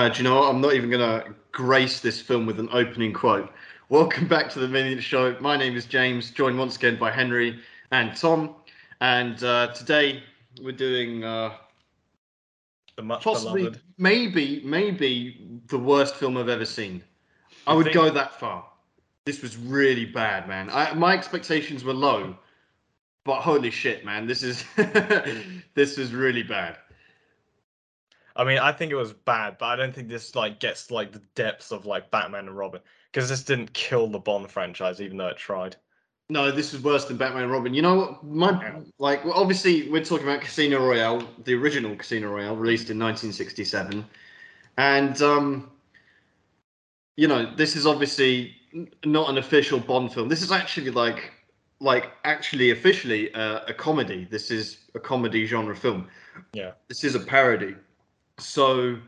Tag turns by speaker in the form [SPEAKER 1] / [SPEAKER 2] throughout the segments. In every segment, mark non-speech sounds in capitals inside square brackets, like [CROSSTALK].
[SPEAKER 1] Uh, do you know what? I'm not even going to grace this film with an opening quote. Welcome back to the Millionth Show. My name is James, joined once again by Henry and Tom. And uh, today we're doing uh,
[SPEAKER 2] The much
[SPEAKER 1] possibly,
[SPEAKER 2] beloved.
[SPEAKER 1] maybe, maybe the worst film I've ever seen. I
[SPEAKER 2] You
[SPEAKER 1] would
[SPEAKER 2] think-
[SPEAKER 1] go that far. This was really bad, man. I, my expectations were low, but holy shit, man, this is [LAUGHS] this is really bad.
[SPEAKER 2] I mean, I think it was bad, but I don't think this like gets like the depths of like Batman and Robin because this didn't kill the Bond franchise, even though it tried.
[SPEAKER 1] No, this is worse than Batman and Robin. You know what? My like, well, obviously, we're talking about Casino Royale, the original Casino Royale, released in 1967, and um, you know, this is obviously not an official Bond film. This is actually like, like actually officially uh, a comedy. This is a comedy genre film.
[SPEAKER 2] Yeah.
[SPEAKER 1] This is a parody. So,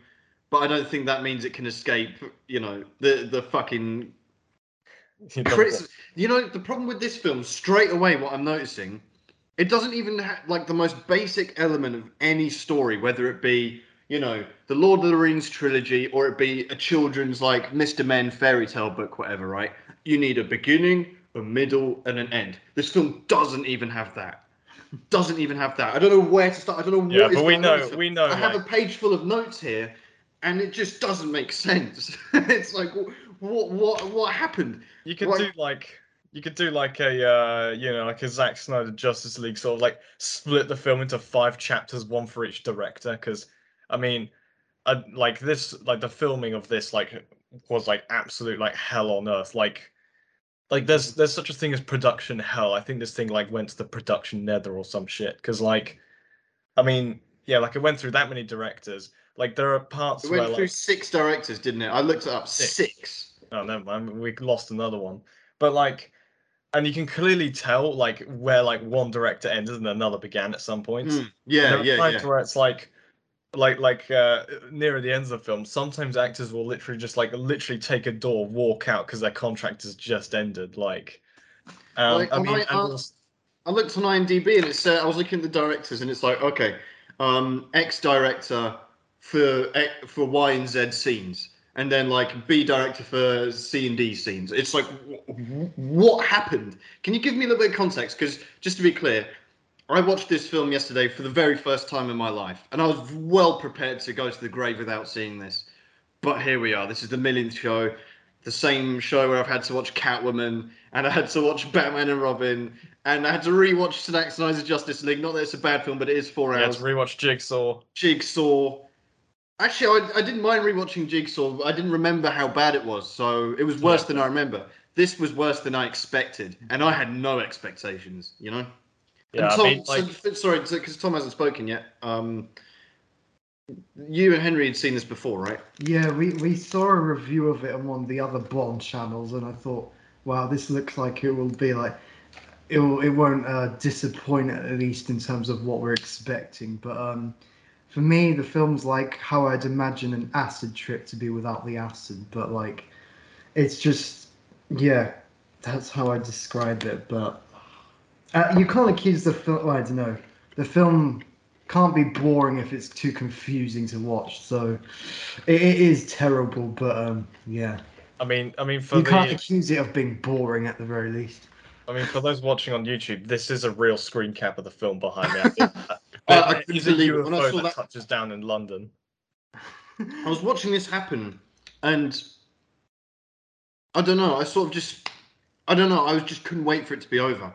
[SPEAKER 1] but I don't think that means it can escape. You know, the the fucking
[SPEAKER 2] You know,
[SPEAKER 1] Chris, you know the problem with this film straight away. What I'm noticing, it doesn't even have like the most basic element of any story, whether it be you know the Lord of the Rings trilogy or it be a children's like Mr. Men fairy tale book, whatever. Right? You need a beginning, a middle, and an end. This film doesn't even have that. Doesn't even have that. I don't know where to start. I don't know
[SPEAKER 2] yeah, but we
[SPEAKER 1] going on in
[SPEAKER 2] know, we know.
[SPEAKER 1] I have a page full of notes here, and it just doesn't make sense. [LAUGHS] it's like, what, what, what happened?
[SPEAKER 2] you could
[SPEAKER 1] like-
[SPEAKER 2] do like you could do like a uh, you know like a Zack Snyder Justice League sort of like split the film into five chapters, one for each director. Because I mean, uh, like this, like the filming of this, like was like absolute like hell on earth. Like, like there's there's such a thing as production hell. I think this thing like went to the production nether or some shit. Because like, I mean, yeah, like it went through that many directors. Like there are parts
[SPEAKER 1] It
[SPEAKER 2] where
[SPEAKER 1] went through
[SPEAKER 2] like
[SPEAKER 1] six directors, didn't it? I looked it up.
[SPEAKER 2] Six.
[SPEAKER 1] Six.
[SPEAKER 2] Oh, never mind. We lost another one. But like, and you can clearly tell like where like one director ended and another began at some points.
[SPEAKER 1] Mm, yeah,
[SPEAKER 2] there are
[SPEAKER 1] yeah,
[SPEAKER 2] times
[SPEAKER 1] yeah.
[SPEAKER 2] where it's like, like, like uh, nearer the ends of the film. Sometimes actors will literally just like literally take a door, walk out because their contract has just ended. Like, um,
[SPEAKER 1] Like,
[SPEAKER 2] I mean,
[SPEAKER 1] I-
[SPEAKER 2] and
[SPEAKER 1] uh, I looked on IMDb and it said I was looking at the directors and it's like, okay, um, X director for X- for Y and Z scenes, and then like B director for C and D scenes. It's like, wh- wh- what happened? Can you give me a little bit of context? Because just to be clear, I watched this film yesterday for the very first time in my life, and I was well prepared to go to the grave without seeing this. But here we are. This is the millionth show, the same show where I've had to watch Catwoman, and I had to watch Batman and Robin, and I had to rewatch Zack Snyder's Justice League. Not that it's a bad film, but it is four hours.
[SPEAKER 2] yeah, to rewatch Jigsaw.
[SPEAKER 1] Jigsaw. Actually, I, I didn't mind rewatching Jigsaw. But I didn't remember how bad it was, so it was worse
[SPEAKER 2] Yeah.
[SPEAKER 1] than I remember. This was worse than I expected, and I had no expectations. You know.
[SPEAKER 2] Yeah,
[SPEAKER 1] and
[SPEAKER 2] I mean, like,
[SPEAKER 1] so, sorry, because Tom hasn't spoken yet. Um, you and Henry had seen this before, right?
[SPEAKER 3] Yeah, we, we saw a review of it on one of the other Bond channels, and I thought, wow, this looks like it will be like it will, it won't uh, disappoint at least in terms of what we're expecting. But um, for me, the film's like how I'd imagine an acid trip to be without the acid. But like, it's just yeah, that's how I describe it. But uh, you can't accuse the film. I don't know. The film can't be boring if it's too confusing to watch. So it, it is terrible, but um, yeah,
[SPEAKER 2] I mean, I mean, for
[SPEAKER 3] you
[SPEAKER 2] the,
[SPEAKER 3] can't accuse it of being boring at the very least.
[SPEAKER 2] I mean, for those watching on YouTube, this is a real screen cap of the film behind me. [LAUGHS] I think. [LAUGHS]
[SPEAKER 1] I- I
[SPEAKER 2] There
[SPEAKER 1] couldn't believe it when I saw
[SPEAKER 2] that
[SPEAKER 1] that.
[SPEAKER 2] touches down in London.
[SPEAKER 1] I was watching this happen, and I don't know. I sort of just, I don't know. I was just couldn't wait for it to be over.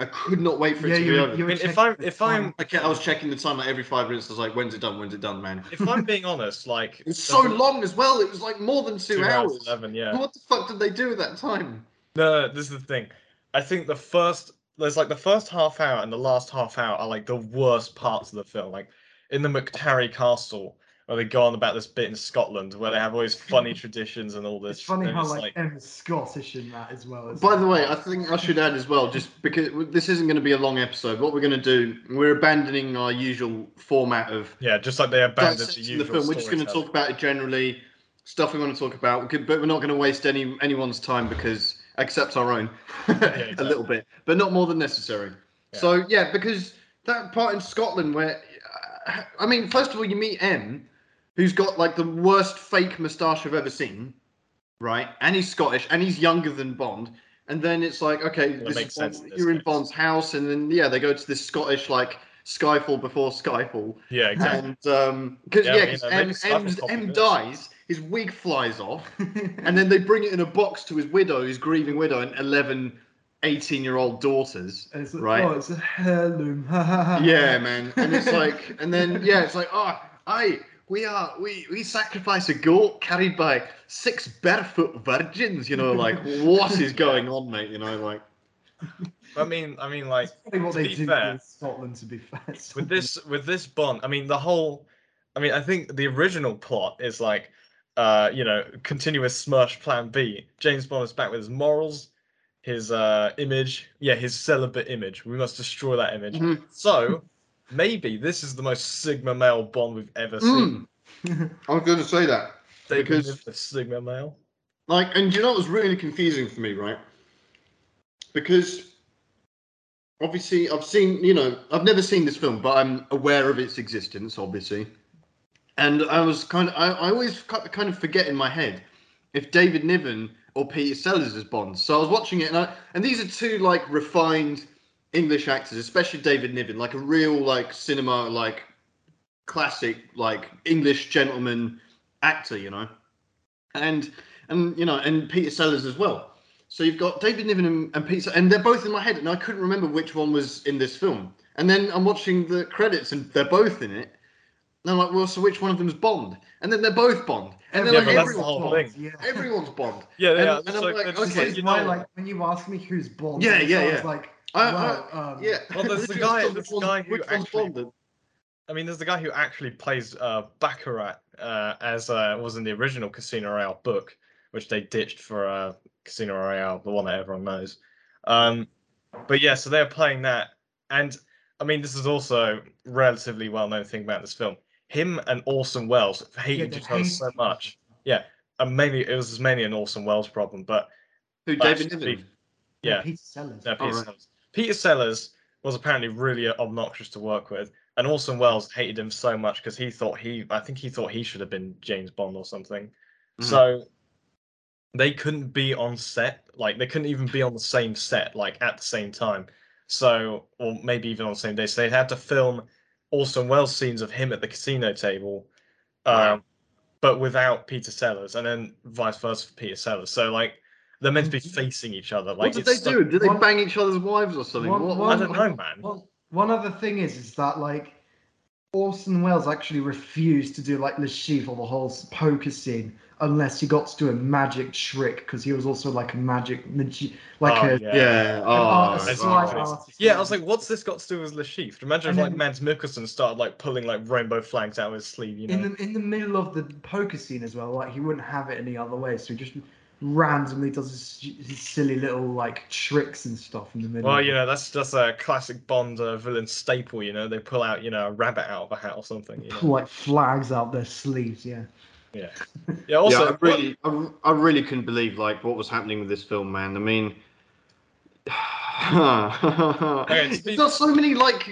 [SPEAKER 1] I could not wait for it
[SPEAKER 3] Yeah,
[SPEAKER 1] to
[SPEAKER 3] you
[SPEAKER 1] be
[SPEAKER 3] were-
[SPEAKER 1] over.
[SPEAKER 3] you
[SPEAKER 2] I mean, if I'm if I'm
[SPEAKER 3] time.
[SPEAKER 1] I, kept, I was checking the time like every five minutes. I was like, "When's it done? When's it done, man?"
[SPEAKER 2] if I'm being honest, like [LAUGHS]
[SPEAKER 1] it's was so long as well. It was like more than two,
[SPEAKER 2] two
[SPEAKER 1] hours.
[SPEAKER 2] hours eleven, yeah.
[SPEAKER 1] What the fuck did they do at that time?
[SPEAKER 2] No, no, this is the thing. I think the first there's like the first half hour and the last half hour are like the worst parts of the film. Like in the McTarry Castle, where they go on about this bit in Scotland where they have all these funny [LAUGHS] traditions and all this.
[SPEAKER 3] It's funny how
[SPEAKER 2] it's
[SPEAKER 3] like, Emma's Scottish in that as well.
[SPEAKER 1] By
[SPEAKER 3] like-
[SPEAKER 1] the way, I think I should add as well, just because this isn't going to be a long episode. What we're going to do, we're abandoning our usual format of
[SPEAKER 2] yeah, just like they abandoned the usual.
[SPEAKER 1] the film. We're just going to talk about it generally, stuff we want to talk about, but we're not going to waste any anyone's time because, except our own, [LAUGHS] a
[SPEAKER 2] exactly.
[SPEAKER 1] little bit, but not more than necessary.
[SPEAKER 2] Yeah.
[SPEAKER 1] So yeah, because that part in Scotland where, uh, I mean, first of all, you meet M, who's got like the worst fake moustache I've ever seen, right? And he's Scottish, and he's younger than Bond. And then it's like, okay,
[SPEAKER 2] Well, it
[SPEAKER 1] this
[SPEAKER 2] makes
[SPEAKER 1] is Bond-
[SPEAKER 2] sense in
[SPEAKER 1] you're in. Bond's house, and then yeah, they go to this Scottish like Skyfall before Skyfall,
[SPEAKER 2] Yeah, exactly.
[SPEAKER 1] and um, because
[SPEAKER 2] Yeah,
[SPEAKER 1] yeah,
[SPEAKER 2] you
[SPEAKER 1] because
[SPEAKER 2] know,
[SPEAKER 1] M,
[SPEAKER 2] maybe
[SPEAKER 1] M,
[SPEAKER 2] copy
[SPEAKER 1] M dies, his wig flies off, [LAUGHS] and then they bring it in a box to his widow, his grieving widow, and 11, 18 year old daughters.
[SPEAKER 3] It's like,
[SPEAKER 1] Right.
[SPEAKER 3] Oh, it's a heirloom. [LAUGHS]
[SPEAKER 1] Yeah, man. And it's like, and then yeah, it's like, oh, I we are we we sacrifice a goat carried by six barefoot virgins. You know, like [LAUGHS] what is going on, mate? You know, like
[SPEAKER 2] I mean, I mean, like
[SPEAKER 3] what
[SPEAKER 2] to
[SPEAKER 3] they
[SPEAKER 2] be
[SPEAKER 3] do
[SPEAKER 2] fair,
[SPEAKER 3] in Scotland. To be fair, [LAUGHS]
[SPEAKER 2] with this with this Bond, I mean, the whole, I mean, I think the original plot is like, uh, you know, continuous SMERSH Plan B. James Bond is back with his morals, his uh image, yeah, his celibate image. We must destroy that image.
[SPEAKER 1] Mhm.
[SPEAKER 2] So maybe this is the most Sigma male Bond we've ever seen.
[SPEAKER 1] mm, [LAUGHS] I was going to say that.
[SPEAKER 2] David
[SPEAKER 1] because-
[SPEAKER 2] Sigma male.
[SPEAKER 1] Like, and you know what was really confusing for me, right? Because obviously I've seen, you know, I've never seen this film, but I'm aware of its existence, obviously. And I was kind of, I, I always kind of forget in my head if David Niven or Peter Sellers is Bond. So I was watching it, and I, and these are two like refined English actors, especially David Niven, like a real like cinema like classic like English gentleman actor, you know. And and you know, and Peter Sellers as well. So you've got David Niven and, and Peter, and they're both in my head, and I couldn't remember which one was in this film. And then I'm watching the credits, and they're both in it. And I'm like, well, so which one of them's Bond? And then they're both Bond, and then
[SPEAKER 2] Yeah,
[SPEAKER 1] like,
[SPEAKER 2] but that's the
[SPEAKER 1] everyone's
[SPEAKER 2] whole
[SPEAKER 1] Bond.
[SPEAKER 2] thing.
[SPEAKER 3] Yeah. [LAUGHS]
[SPEAKER 1] Everyone's Bond. [LAUGHS]
[SPEAKER 2] Yeah,
[SPEAKER 1] And-
[SPEAKER 2] yeah.
[SPEAKER 1] and
[SPEAKER 2] it's
[SPEAKER 1] I'm
[SPEAKER 2] like,
[SPEAKER 1] like, okay,
[SPEAKER 2] like, you
[SPEAKER 3] Why,
[SPEAKER 2] know,
[SPEAKER 3] like when you ask me who's Bond,
[SPEAKER 1] Yeah,
[SPEAKER 3] I
[SPEAKER 1] yeah,
[SPEAKER 3] was
[SPEAKER 1] yeah.
[SPEAKER 3] like,
[SPEAKER 1] I-
[SPEAKER 3] wow,
[SPEAKER 1] I-
[SPEAKER 3] um,
[SPEAKER 1] Yeah.
[SPEAKER 2] Well, there's the guy-
[SPEAKER 1] one's-
[SPEAKER 2] there's the
[SPEAKER 1] which
[SPEAKER 2] guy who
[SPEAKER 1] one's
[SPEAKER 2] actually-
[SPEAKER 1] Bond?
[SPEAKER 2] I mean, there's the guy who actually plays uh, Baccarat uh, as uh, was in the original Casino Royale book, which they ditched for uh, Casino Royale, the one that everyone knows. Um, but yeah, so they're playing that, and I mean, this is also relatively well-known thing about this film. Him and Orson Welles hated
[SPEAKER 3] they
[SPEAKER 2] each other so much. Yeah, and mainly it was mainly an Orson Welles problem, but
[SPEAKER 1] Who, David
[SPEAKER 2] actually-
[SPEAKER 1] Niven?
[SPEAKER 2] yeah,
[SPEAKER 3] Peter Sellers.
[SPEAKER 2] no, Peter
[SPEAKER 1] right.
[SPEAKER 2] Sellers. Peter Sellers was apparently really obnoxious to work with, and Orson Welles hated him so much because he thought he, I think he thought he should have been James Bond or something.
[SPEAKER 1] Mhm.
[SPEAKER 2] So they couldn't be on set, like they couldn't even be on the same set, like at the same time. So, or maybe even on the same day. So they had to film Orson Welles scenes of him at the casino table, um,
[SPEAKER 1] Right.
[SPEAKER 2] but without Peter Sellers, and then vice versa for Peter Sellers. So like they're meant to be
[SPEAKER 3] Mhm.
[SPEAKER 2] facing each other.
[SPEAKER 1] what
[SPEAKER 2] Like
[SPEAKER 1] did they
[SPEAKER 2] so-
[SPEAKER 1] do? Did they
[SPEAKER 3] one-
[SPEAKER 1] bang each other's wives or something?
[SPEAKER 3] one-
[SPEAKER 1] What-
[SPEAKER 3] one-
[SPEAKER 2] I don't know, man.
[SPEAKER 3] Well, one other thing is, is that like Orson Welles actually refused to do like Le Chiffre or the whole poker scene unless he got to do a magic trick because he was also like a magic, magi- like
[SPEAKER 2] Oh,
[SPEAKER 3] a
[SPEAKER 2] yeah.
[SPEAKER 1] Yeah. Oh,
[SPEAKER 3] art- a
[SPEAKER 2] that's
[SPEAKER 3] slight
[SPEAKER 2] ridiculous.
[SPEAKER 3] artist.
[SPEAKER 2] Yeah, I was like, what's this got to do with Le Chiffre? Imagine
[SPEAKER 3] And
[SPEAKER 2] if like
[SPEAKER 3] then-
[SPEAKER 2] Mads Mikkelsen started like pulling like rainbow flags out of his sleeve, you know?
[SPEAKER 3] in the in the middle of the poker scene as well. Like he wouldn't have it any other way, so he just randomly does his, his silly little like tricks and stuff in the middle.
[SPEAKER 2] Well, you know, that's just a classic Bond uh, villain staple. You know, they pull out, you know, a rabbit out of a hat or something. You
[SPEAKER 3] pull
[SPEAKER 2] know?
[SPEAKER 3] like flags out their sleeves. Yeah.
[SPEAKER 2] Yeah. [LAUGHS] Yeah. Also,
[SPEAKER 1] yeah, I really, I, I really couldn't believe like what was happening with this film, man. I mean, [SIGHS]
[SPEAKER 2] Okay, to be-
[SPEAKER 1] so many like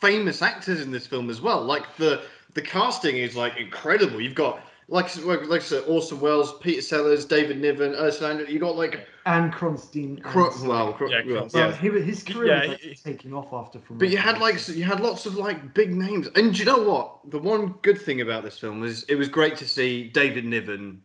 [SPEAKER 1] famous actors in this film as well. Like the the casting is like incredible. You've got like like, like I said, Orson Welles, Peter Sellers, David Niven, Ursula. Andress. You got like
[SPEAKER 3] And Kronsteen.
[SPEAKER 1] Cro-
[SPEAKER 3] and-
[SPEAKER 1] well, Cro-
[SPEAKER 2] Yeah,
[SPEAKER 1] well,
[SPEAKER 3] Kronsteen.
[SPEAKER 1] Yeah.
[SPEAKER 3] he, his career
[SPEAKER 2] Yeah,
[SPEAKER 3] was like,
[SPEAKER 2] he-
[SPEAKER 3] taking off after from.
[SPEAKER 1] But you had like s- you had lots of like big names, and do you know what? The one good thing about this film was it was great to see David Niven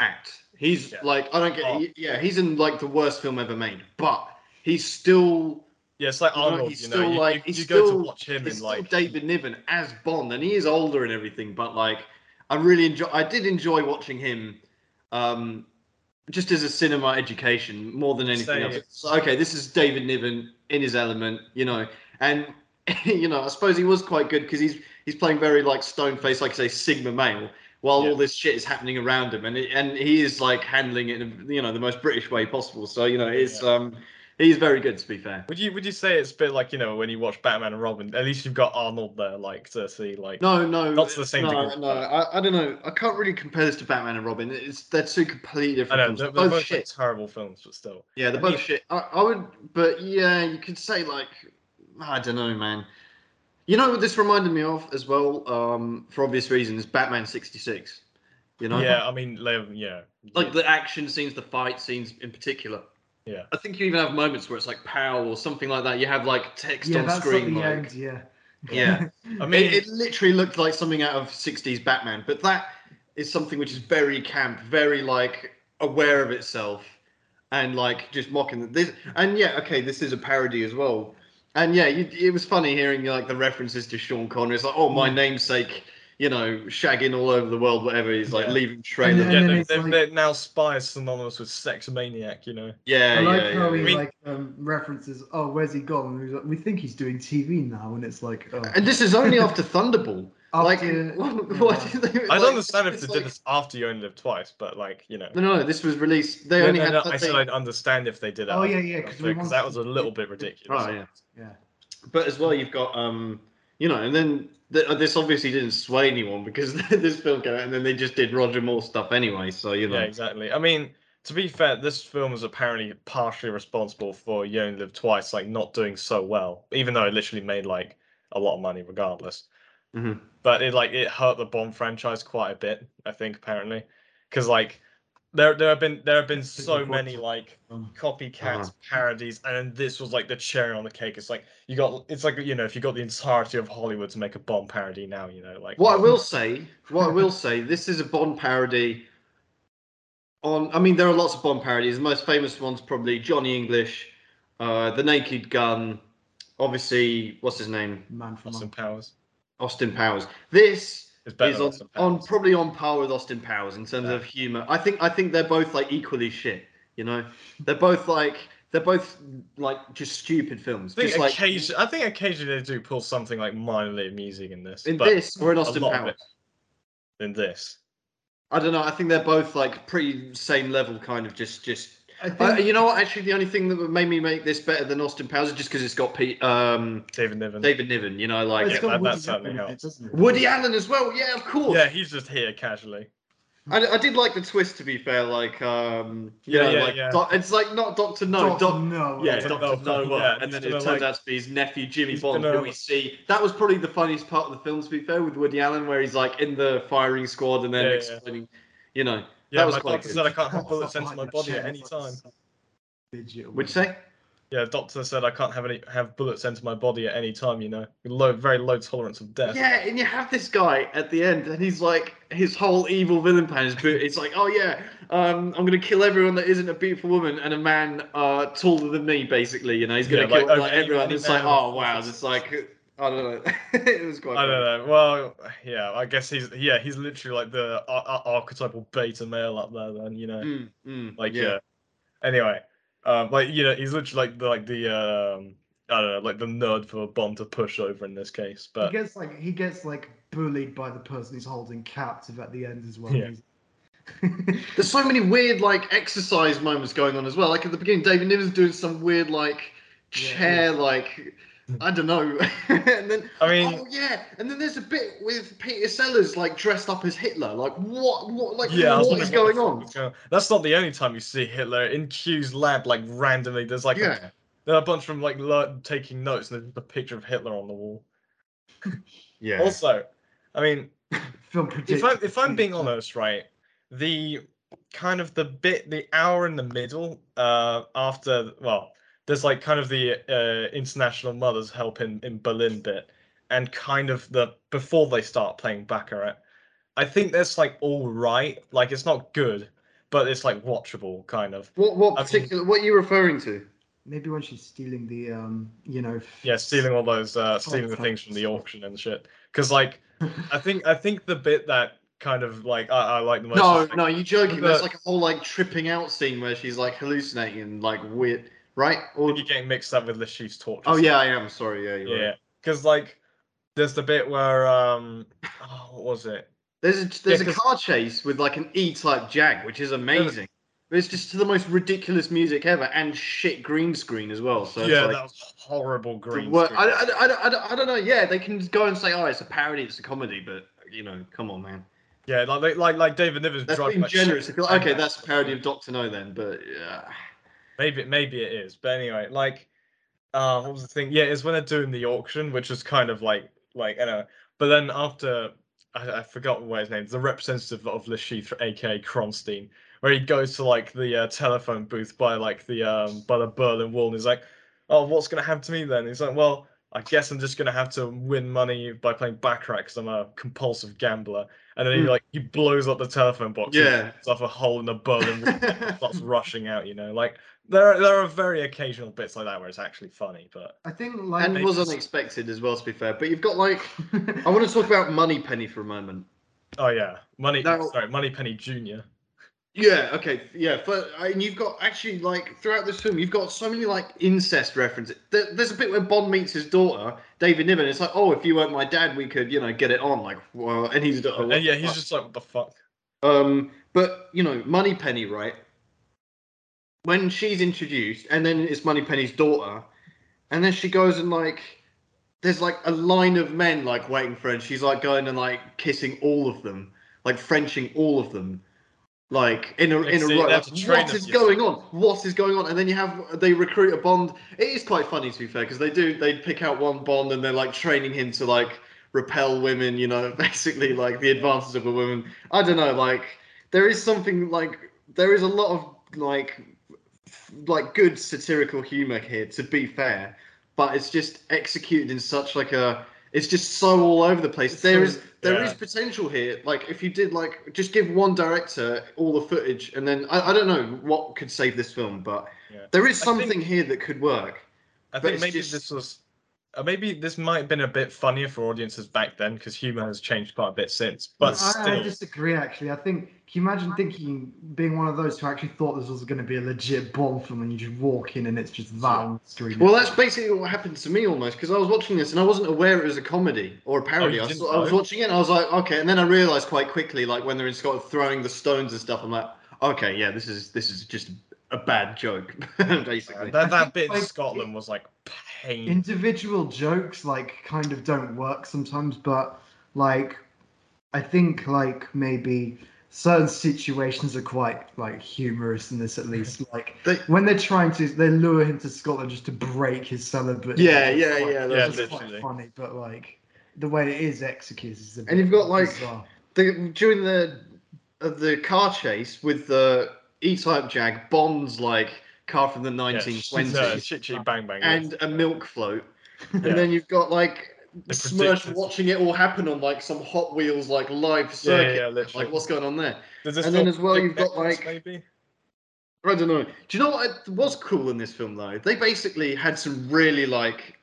[SPEAKER 1] act. He's
[SPEAKER 2] Yeah.
[SPEAKER 1] like I don't get,
[SPEAKER 2] Oh.
[SPEAKER 1] he- yeah, he's in like the worst film ever made, but he's still
[SPEAKER 2] yeah, it's like
[SPEAKER 1] you know,
[SPEAKER 2] Arnold.
[SPEAKER 1] he's
[SPEAKER 2] You know,
[SPEAKER 1] still
[SPEAKER 2] you,
[SPEAKER 1] like-
[SPEAKER 2] you,
[SPEAKER 1] he's
[SPEAKER 2] you go
[SPEAKER 1] still-
[SPEAKER 2] to watch him
[SPEAKER 1] it's
[SPEAKER 2] in like
[SPEAKER 1] David Niven as Bond, and he is older and everything, but like I really enjoy. I did enjoy watching him. Um, just as a cinema education more than anything
[SPEAKER 2] Say-
[SPEAKER 1] else. So, okay, this is David Niven in his element, you know, and [LAUGHS] you know, I suppose he was quite good because he's he's playing very like stone face, like I say, Sigma male, while
[SPEAKER 2] Yeah.
[SPEAKER 1] all this shit is happening around him, and it, and he is like handling it in you know the most British way possible. So you know, it's
[SPEAKER 2] Yeah.
[SPEAKER 1] um, he's very good to be fair.
[SPEAKER 2] Would you would you say it's a bit like you know when you watch Batman and Robin? At least you've got Arnold there, like to see like.
[SPEAKER 1] No, no,
[SPEAKER 2] Not to the same
[SPEAKER 1] no,
[SPEAKER 2] degree.
[SPEAKER 1] No, I, I don't know. I can't really compare this to Batman and Robin. It's they're two completely
[SPEAKER 2] I
[SPEAKER 1] different
[SPEAKER 2] know
[SPEAKER 1] films.
[SPEAKER 2] they're,
[SPEAKER 1] They're both
[SPEAKER 2] both
[SPEAKER 1] shit.
[SPEAKER 2] terrible films, but still.
[SPEAKER 1] Yeah, they're
[SPEAKER 2] I
[SPEAKER 1] both
[SPEAKER 2] mean-
[SPEAKER 1] shit. I, I would, but yeah, you could say like, I don't know, man. You know what this reminded me of as well, um, for obvious reasons, Batman 66. You know?
[SPEAKER 2] Yeah, I mean, yeah,
[SPEAKER 1] Like the action scenes, the fight scenes in particular.
[SPEAKER 2] Yeah.
[SPEAKER 1] I think you even have moments where it's like pow or something like that. You have like text
[SPEAKER 3] yeah,
[SPEAKER 1] on
[SPEAKER 3] that's
[SPEAKER 1] screen.
[SPEAKER 3] at the
[SPEAKER 1] like,
[SPEAKER 3] end. Yeah.
[SPEAKER 1] Yeah. [LAUGHS]
[SPEAKER 2] I
[SPEAKER 1] I
[SPEAKER 2] mean,
[SPEAKER 1] mean, it, it literally looked like something out of 60s Batman, but that is something which is very camp, very like aware of itself and like just mocking this. And yeah, okay, this is a parody as well. And yeah, you, it was funny hearing like the references to Sean Connery. It's like, oh, my
[SPEAKER 3] Mm.
[SPEAKER 1] namesake, you know, shagging all over the world, whatever. He's like
[SPEAKER 2] Yeah.
[SPEAKER 1] leaving
[SPEAKER 3] And
[SPEAKER 1] trailer.
[SPEAKER 3] then-
[SPEAKER 2] yeah,
[SPEAKER 3] and
[SPEAKER 2] they,
[SPEAKER 3] it's
[SPEAKER 2] they,
[SPEAKER 3] like-
[SPEAKER 2] they're now spies synonymous with sex maniac, you know.
[SPEAKER 1] yeah,
[SPEAKER 3] I like
[SPEAKER 1] yeah,
[SPEAKER 3] how
[SPEAKER 1] yeah.
[SPEAKER 3] he
[SPEAKER 2] I mean-
[SPEAKER 3] like um, references. Oh, where's he gone? And he's like, we think he's doing TV now, and it's like, oh,
[SPEAKER 1] And this is only after Thunderball. [LAUGHS] like,
[SPEAKER 3] After-
[SPEAKER 1] what,
[SPEAKER 3] yeah.
[SPEAKER 1] what did they,
[SPEAKER 2] I
[SPEAKER 1] like,
[SPEAKER 2] don't understand if they
[SPEAKER 1] like-
[SPEAKER 2] did this after you only live twice, but like, you know.
[SPEAKER 1] No, no, this was released. They
[SPEAKER 2] No,
[SPEAKER 1] only
[SPEAKER 2] no,
[SPEAKER 1] had.
[SPEAKER 2] no, I said I'd understand if they did it.
[SPEAKER 3] Oh, yeah,
[SPEAKER 2] yeah,
[SPEAKER 3] yeah, 'cause we
[SPEAKER 2] because that was a little bit ridiculous.
[SPEAKER 1] Oh yeah.
[SPEAKER 3] yeah.
[SPEAKER 1] But as well, you've got um, you know, and then th- this obviously didn't sway anyone because [LAUGHS] this film came out, and then they just did Roger Moore stuff anyway. So you know,
[SPEAKER 2] Yeah, exactly. I mean, to be fair, this film is apparently partially responsible for You Only Live Twice, like not doing so well, even though it literally made like a lot of money regardless.
[SPEAKER 1] Mhm.
[SPEAKER 2] But it like it hurt the Bond franchise quite a bit, I think, apparently, because like there there have been there have been so many like
[SPEAKER 3] Um,
[SPEAKER 2] copycats,
[SPEAKER 1] Uh-huh.
[SPEAKER 2] parodies, and this was like the cherry on the cake. It's like you got it's like you know if you got the entirety of Hollywood to make a Bond parody now, you know, like
[SPEAKER 1] what I will say, what I will say, this is a Bond parody. On, I mean, there are lots of Bond parodies. The most famous one's probably Johnny English, uh, The Naked Gun, obviously, what's his name,
[SPEAKER 3] Man from
[SPEAKER 2] Austin
[SPEAKER 3] Uncle.
[SPEAKER 2] Powers.
[SPEAKER 1] Austin Powers. This Is on, on probably on par with Austin Powers in terms
[SPEAKER 2] Yeah.
[SPEAKER 1] of humor. I think I think they're both like equally shit. You know, they're both like they're both like just stupid films.
[SPEAKER 2] I think,
[SPEAKER 1] Just like
[SPEAKER 2] I think occasionally they do pull something like minorly amusing in this.
[SPEAKER 1] in
[SPEAKER 2] but
[SPEAKER 1] this or in Austin Powers.
[SPEAKER 2] in this.
[SPEAKER 1] I don't know. I think they're both like pretty same level, kind of just just.
[SPEAKER 3] I think
[SPEAKER 1] Uh, you know what? Actually, the only thing that made me make this better than Austin Powers is just because it's got Pete, um,
[SPEAKER 2] David Niven.
[SPEAKER 1] David Niven. You know, like
[SPEAKER 3] it's
[SPEAKER 2] yeah,
[SPEAKER 3] got
[SPEAKER 2] that-
[SPEAKER 3] Woody
[SPEAKER 2] that certainly
[SPEAKER 3] Allen in it,
[SPEAKER 2] helps.
[SPEAKER 3] doesn't it?
[SPEAKER 1] Woody Allen as well. Yeah, of course.
[SPEAKER 2] Yeah, he's just here casually.
[SPEAKER 1] I, I did like the twist. To be fair, like um, you
[SPEAKER 2] Yeah,
[SPEAKER 1] know,
[SPEAKER 2] yeah,
[SPEAKER 1] like
[SPEAKER 2] yeah.
[SPEAKER 1] Doc- it's like not Doctor No,
[SPEAKER 3] Doctor
[SPEAKER 1] Doc,
[SPEAKER 3] No.
[SPEAKER 1] Yeah,
[SPEAKER 2] Doctor
[SPEAKER 1] Doctor
[SPEAKER 2] No, yeah,
[SPEAKER 1] and then it
[SPEAKER 2] gonna,
[SPEAKER 1] turns
[SPEAKER 2] like-
[SPEAKER 1] out to be his nephew Jimmy
[SPEAKER 2] he's
[SPEAKER 1] Bond, who we [LAUGHS] see. That was probably the funniest part of the film, to be fair, with Woody Allen, where he's like in the firing squad and then
[SPEAKER 2] Yeah, yeah.
[SPEAKER 1] explaining, you know,
[SPEAKER 2] Yeah,
[SPEAKER 1] That was
[SPEAKER 2] my
[SPEAKER 1] quite
[SPEAKER 2] doctor
[SPEAKER 1] good.
[SPEAKER 2] said I can't have [LAUGHS] bullets
[SPEAKER 3] Behind
[SPEAKER 2] into my body at any
[SPEAKER 3] it's like
[SPEAKER 2] time.
[SPEAKER 3] some Digital.
[SPEAKER 1] would you say?
[SPEAKER 2] Yeah, doctor said I can't have any have bullets enter my body at any time. You know, low, very low tolerance of death.
[SPEAKER 1] Yeah, and you have this guy at the end, and he's like, his whole evil villain plan is, bo- it's like, oh yeah, um, I'm gonna kill everyone that isn't a beautiful woman and a man uh, taller than me, basically. You know, he's gonna
[SPEAKER 2] Yeah,
[SPEAKER 1] kill like,
[SPEAKER 2] okay,
[SPEAKER 1] everyone.
[SPEAKER 2] any
[SPEAKER 1] It's like, oh wow, it's like, I don't know, it was quite.
[SPEAKER 2] I
[SPEAKER 1] funny.
[SPEAKER 2] don't know. Well, yeah, I guess he's yeah he's literally like the ar- ar- archetypal beta male up there. Then you know,
[SPEAKER 1] Mm, mm,
[SPEAKER 2] like yeah. Anyway, um, like you know, he's literally like the like the um I don't know like the nerd for Bond to push over in this case.
[SPEAKER 3] But He
[SPEAKER 2] But
[SPEAKER 3] gets like he gets like bullied by the person he's holding captive at the end as well.
[SPEAKER 2] Yeah. [LAUGHS]
[SPEAKER 1] There's so many weird like exercise moments going on as well. Like at the beginning, David Niven's doing some weird like
[SPEAKER 3] Yeah,
[SPEAKER 1] chair like I don't know. [LAUGHS] and then
[SPEAKER 2] I mean,
[SPEAKER 1] oh yeah, and then there's a bit with Peter Sellers like dressed up as Hitler. Like what? What? Like
[SPEAKER 2] yeah,
[SPEAKER 1] what is going on?
[SPEAKER 2] fuck was going That's not the only time you see Hitler in Q's lab. Like randomly, there's like a,
[SPEAKER 1] Yeah.
[SPEAKER 2] there are a bunch from like le- taking notes, and there's a picture of Hitler on the wall. [LAUGHS]
[SPEAKER 1] Yeah.
[SPEAKER 2] Also, I mean, [LAUGHS]
[SPEAKER 3] film
[SPEAKER 2] if I'm if I'm being honest, right, the kind of the bit, the hour in the middle, uh, after well, there's like kind of the uh, international mothers help in in Berlin bit, and kind of the before they start playing Baccarat. I think that's like all right, like it's not good, but it's like watchable, kind of.
[SPEAKER 1] What? What
[SPEAKER 2] I mean-
[SPEAKER 1] particular? what are you referring to?
[SPEAKER 3] maybe when she's stealing the um you know
[SPEAKER 2] Yeah, stealing all those, uh, stealing the things from the auction and shit. Because like, I think I think the bit that kind of like I, I like the most.
[SPEAKER 1] No,
[SPEAKER 2] like,
[SPEAKER 1] no, you're joking?
[SPEAKER 2] the-
[SPEAKER 1] There's like a whole like tripping out scene where she's like hallucinating and like weird, right? Or
[SPEAKER 2] you're getting mixed up with the Chiffre's torture.
[SPEAKER 1] oh yeah, I am. Sorry, yeah, you're
[SPEAKER 2] yeah.
[SPEAKER 1] right.
[SPEAKER 2] Because like, there's the bit where um, oh, what was it?
[SPEAKER 1] There's a there's
[SPEAKER 2] Yeah,
[SPEAKER 1] a car chase with like an E-type Jag, which is amazing. But it's just the most ridiculous music ever and shit green screen as well. So
[SPEAKER 2] yeah,
[SPEAKER 1] like,
[SPEAKER 2] that was horrible green.
[SPEAKER 1] wor-
[SPEAKER 2] screen.
[SPEAKER 1] I, I, I, I, I, don't know. Yeah, they can go and say, "Oh, it's a parody, it's a comedy," but you know, come on, man.
[SPEAKER 2] yeah, like like like, David Niven's
[SPEAKER 1] That's being generous.
[SPEAKER 2] shit
[SPEAKER 1] If you're
[SPEAKER 2] with
[SPEAKER 1] like, okay, that's a parody of Doctor No then, but yeah.
[SPEAKER 2] Maybe maybe it is, but anyway, like, uh, what was the thing? Yeah, it's when they're doing the auction, which is kind of like like I know. But then after I, I forgot what his name, is, the representative of Chiffre, aka Kronsteen, where he goes to like the uh, telephone booth by like the um by the Berlin Wall, and he's like, "Oh, what's gonna happen to me then?" He's like, "Well." I guess I'm just gonna have to win money by playing baccarat because I'm a compulsive gambler. And then he
[SPEAKER 1] Hmm.
[SPEAKER 2] like he blows up the telephone box.
[SPEAKER 1] Yeah.
[SPEAKER 2] blows off a hole in the Berlin and [LAUGHS] starts rushing out. You know, like there are, there are very occasional bits like that where it's actually funny, but
[SPEAKER 3] I think like
[SPEAKER 1] and it was unexpected as well, to be fair. But you've got like, [LAUGHS] I want to talk about Moneypenny for a moment.
[SPEAKER 2] oh yeah, money.
[SPEAKER 1] Now-
[SPEAKER 2] sorry, Moneypenny Junior.
[SPEAKER 1] Yeah, okay, yeah. For, and you've got actually like throughout this film, you've got so many like incest references. There, there's a bit where Bond meets his daughter, David Niven. It's like, oh, if you weren't my dad, we could, you know, get it on. Like, well, and he's, oh,
[SPEAKER 2] And yeah, he's
[SPEAKER 1] fuck?
[SPEAKER 2] just like, what the fuck?
[SPEAKER 1] Um, but you know, Moneypenny, right? When she's introduced, and then it's Moneypenny's daughter, and then she goes and like, there's like a line of men like waiting for her, and she's like going and like kissing all of them, like Frenching all of them, like in a in a row. Like, what is going on? What is going on? And then you have they recruit a Bond. It is quite funny to be fair because they do they pick out one Bond and they're like training him to like repel women. You know, [LAUGHS] basically like the advances of a woman. I don't know, like there is something like there is a lot of like like good satirical humor here to be fair but it's just executed in such like a it's just so all over the place
[SPEAKER 3] It's
[SPEAKER 1] There
[SPEAKER 3] so-
[SPEAKER 1] is there is
[SPEAKER 2] yeah.
[SPEAKER 1] potential here like if you did like just give one director all the footage and then i, I don't know what could save this film but
[SPEAKER 2] Yeah.
[SPEAKER 1] there is something
[SPEAKER 2] think-
[SPEAKER 1] here that could work
[SPEAKER 2] I think maybe
[SPEAKER 1] just-
[SPEAKER 2] this was, Uh, maybe this might have been a bit funnier for audiences back then because humor has changed quite a bit since. But
[SPEAKER 3] I, I disagree. Actually, I think. Can you imagine thinking, being one of those who actually thought this was going to be a legit Bond film, and you just walk in and it's just that on screen?
[SPEAKER 1] well that's basically what happened to me almost because i was watching this and i wasn't aware it was a comedy or a parody oh,
[SPEAKER 2] you
[SPEAKER 1] I, saw, I was watching it and i was like okay and then i realized quite quickly like when they're in scotland throwing the stones and stuff i'm like okay yeah this is this is just a bad joke [LAUGHS] basically
[SPEAKER 2] that, that
[SPEAKER 3] think,
[SPEAKER 2] bit in
[SPEAKER 3] like,
[SPEAKER 2] Scotland was like pain.
[SPEAKER 3] individual jokes like kind of don't work sometimes, but like I think like maybe certain situations are quite like humorous in this at [LAUGHS] least. Like
[SPEAKER 1] They-
[SPEAKER 3] when they're trying to, they lure him to Scotland just to break his celibate.
[SPEAKER 1] Yeah,
[SPEAKER 3] it's
[SPEAKER 1] yeah,
[SPEAKER 3] quite-
[SPEAKER 1] yeah,
[SPEAKER 2] Yeah,
[SPEAKER 3] it's quite funny, but like the way it is executed is a
[SPEAKER 1] And you've got, like,
[SPEAKER 3] bizarre.
[SPEAKER 1] the, during the uh, the car chase with the E-Type Jag Bond's like car from the
[SPEAKER 2] Yeah,
[SPEAKER 1] 1920s
[SPEAKER 2] uh, chit chit bang bang.
[SPEAKER 1] and a milk float, and
[SPEAKER 2] Yeah.
[SPEAKER 1] then you've got like
[SPEAKER 2] The
[SPEAKER 1] watching it all happen on like some Hot Wheels like live
[SPEAKER 2] yeah,
[SPEAKER 1] circuit.
[SPEAKER 2] yeah, literally.
[SPEAKER 1] Like what's going on there? And then as well you've got, like-
[SPEAKER 2] maybe.
[SPEAKER 1] I don't know. Do you know what was cool in this film though? They basically had some really like,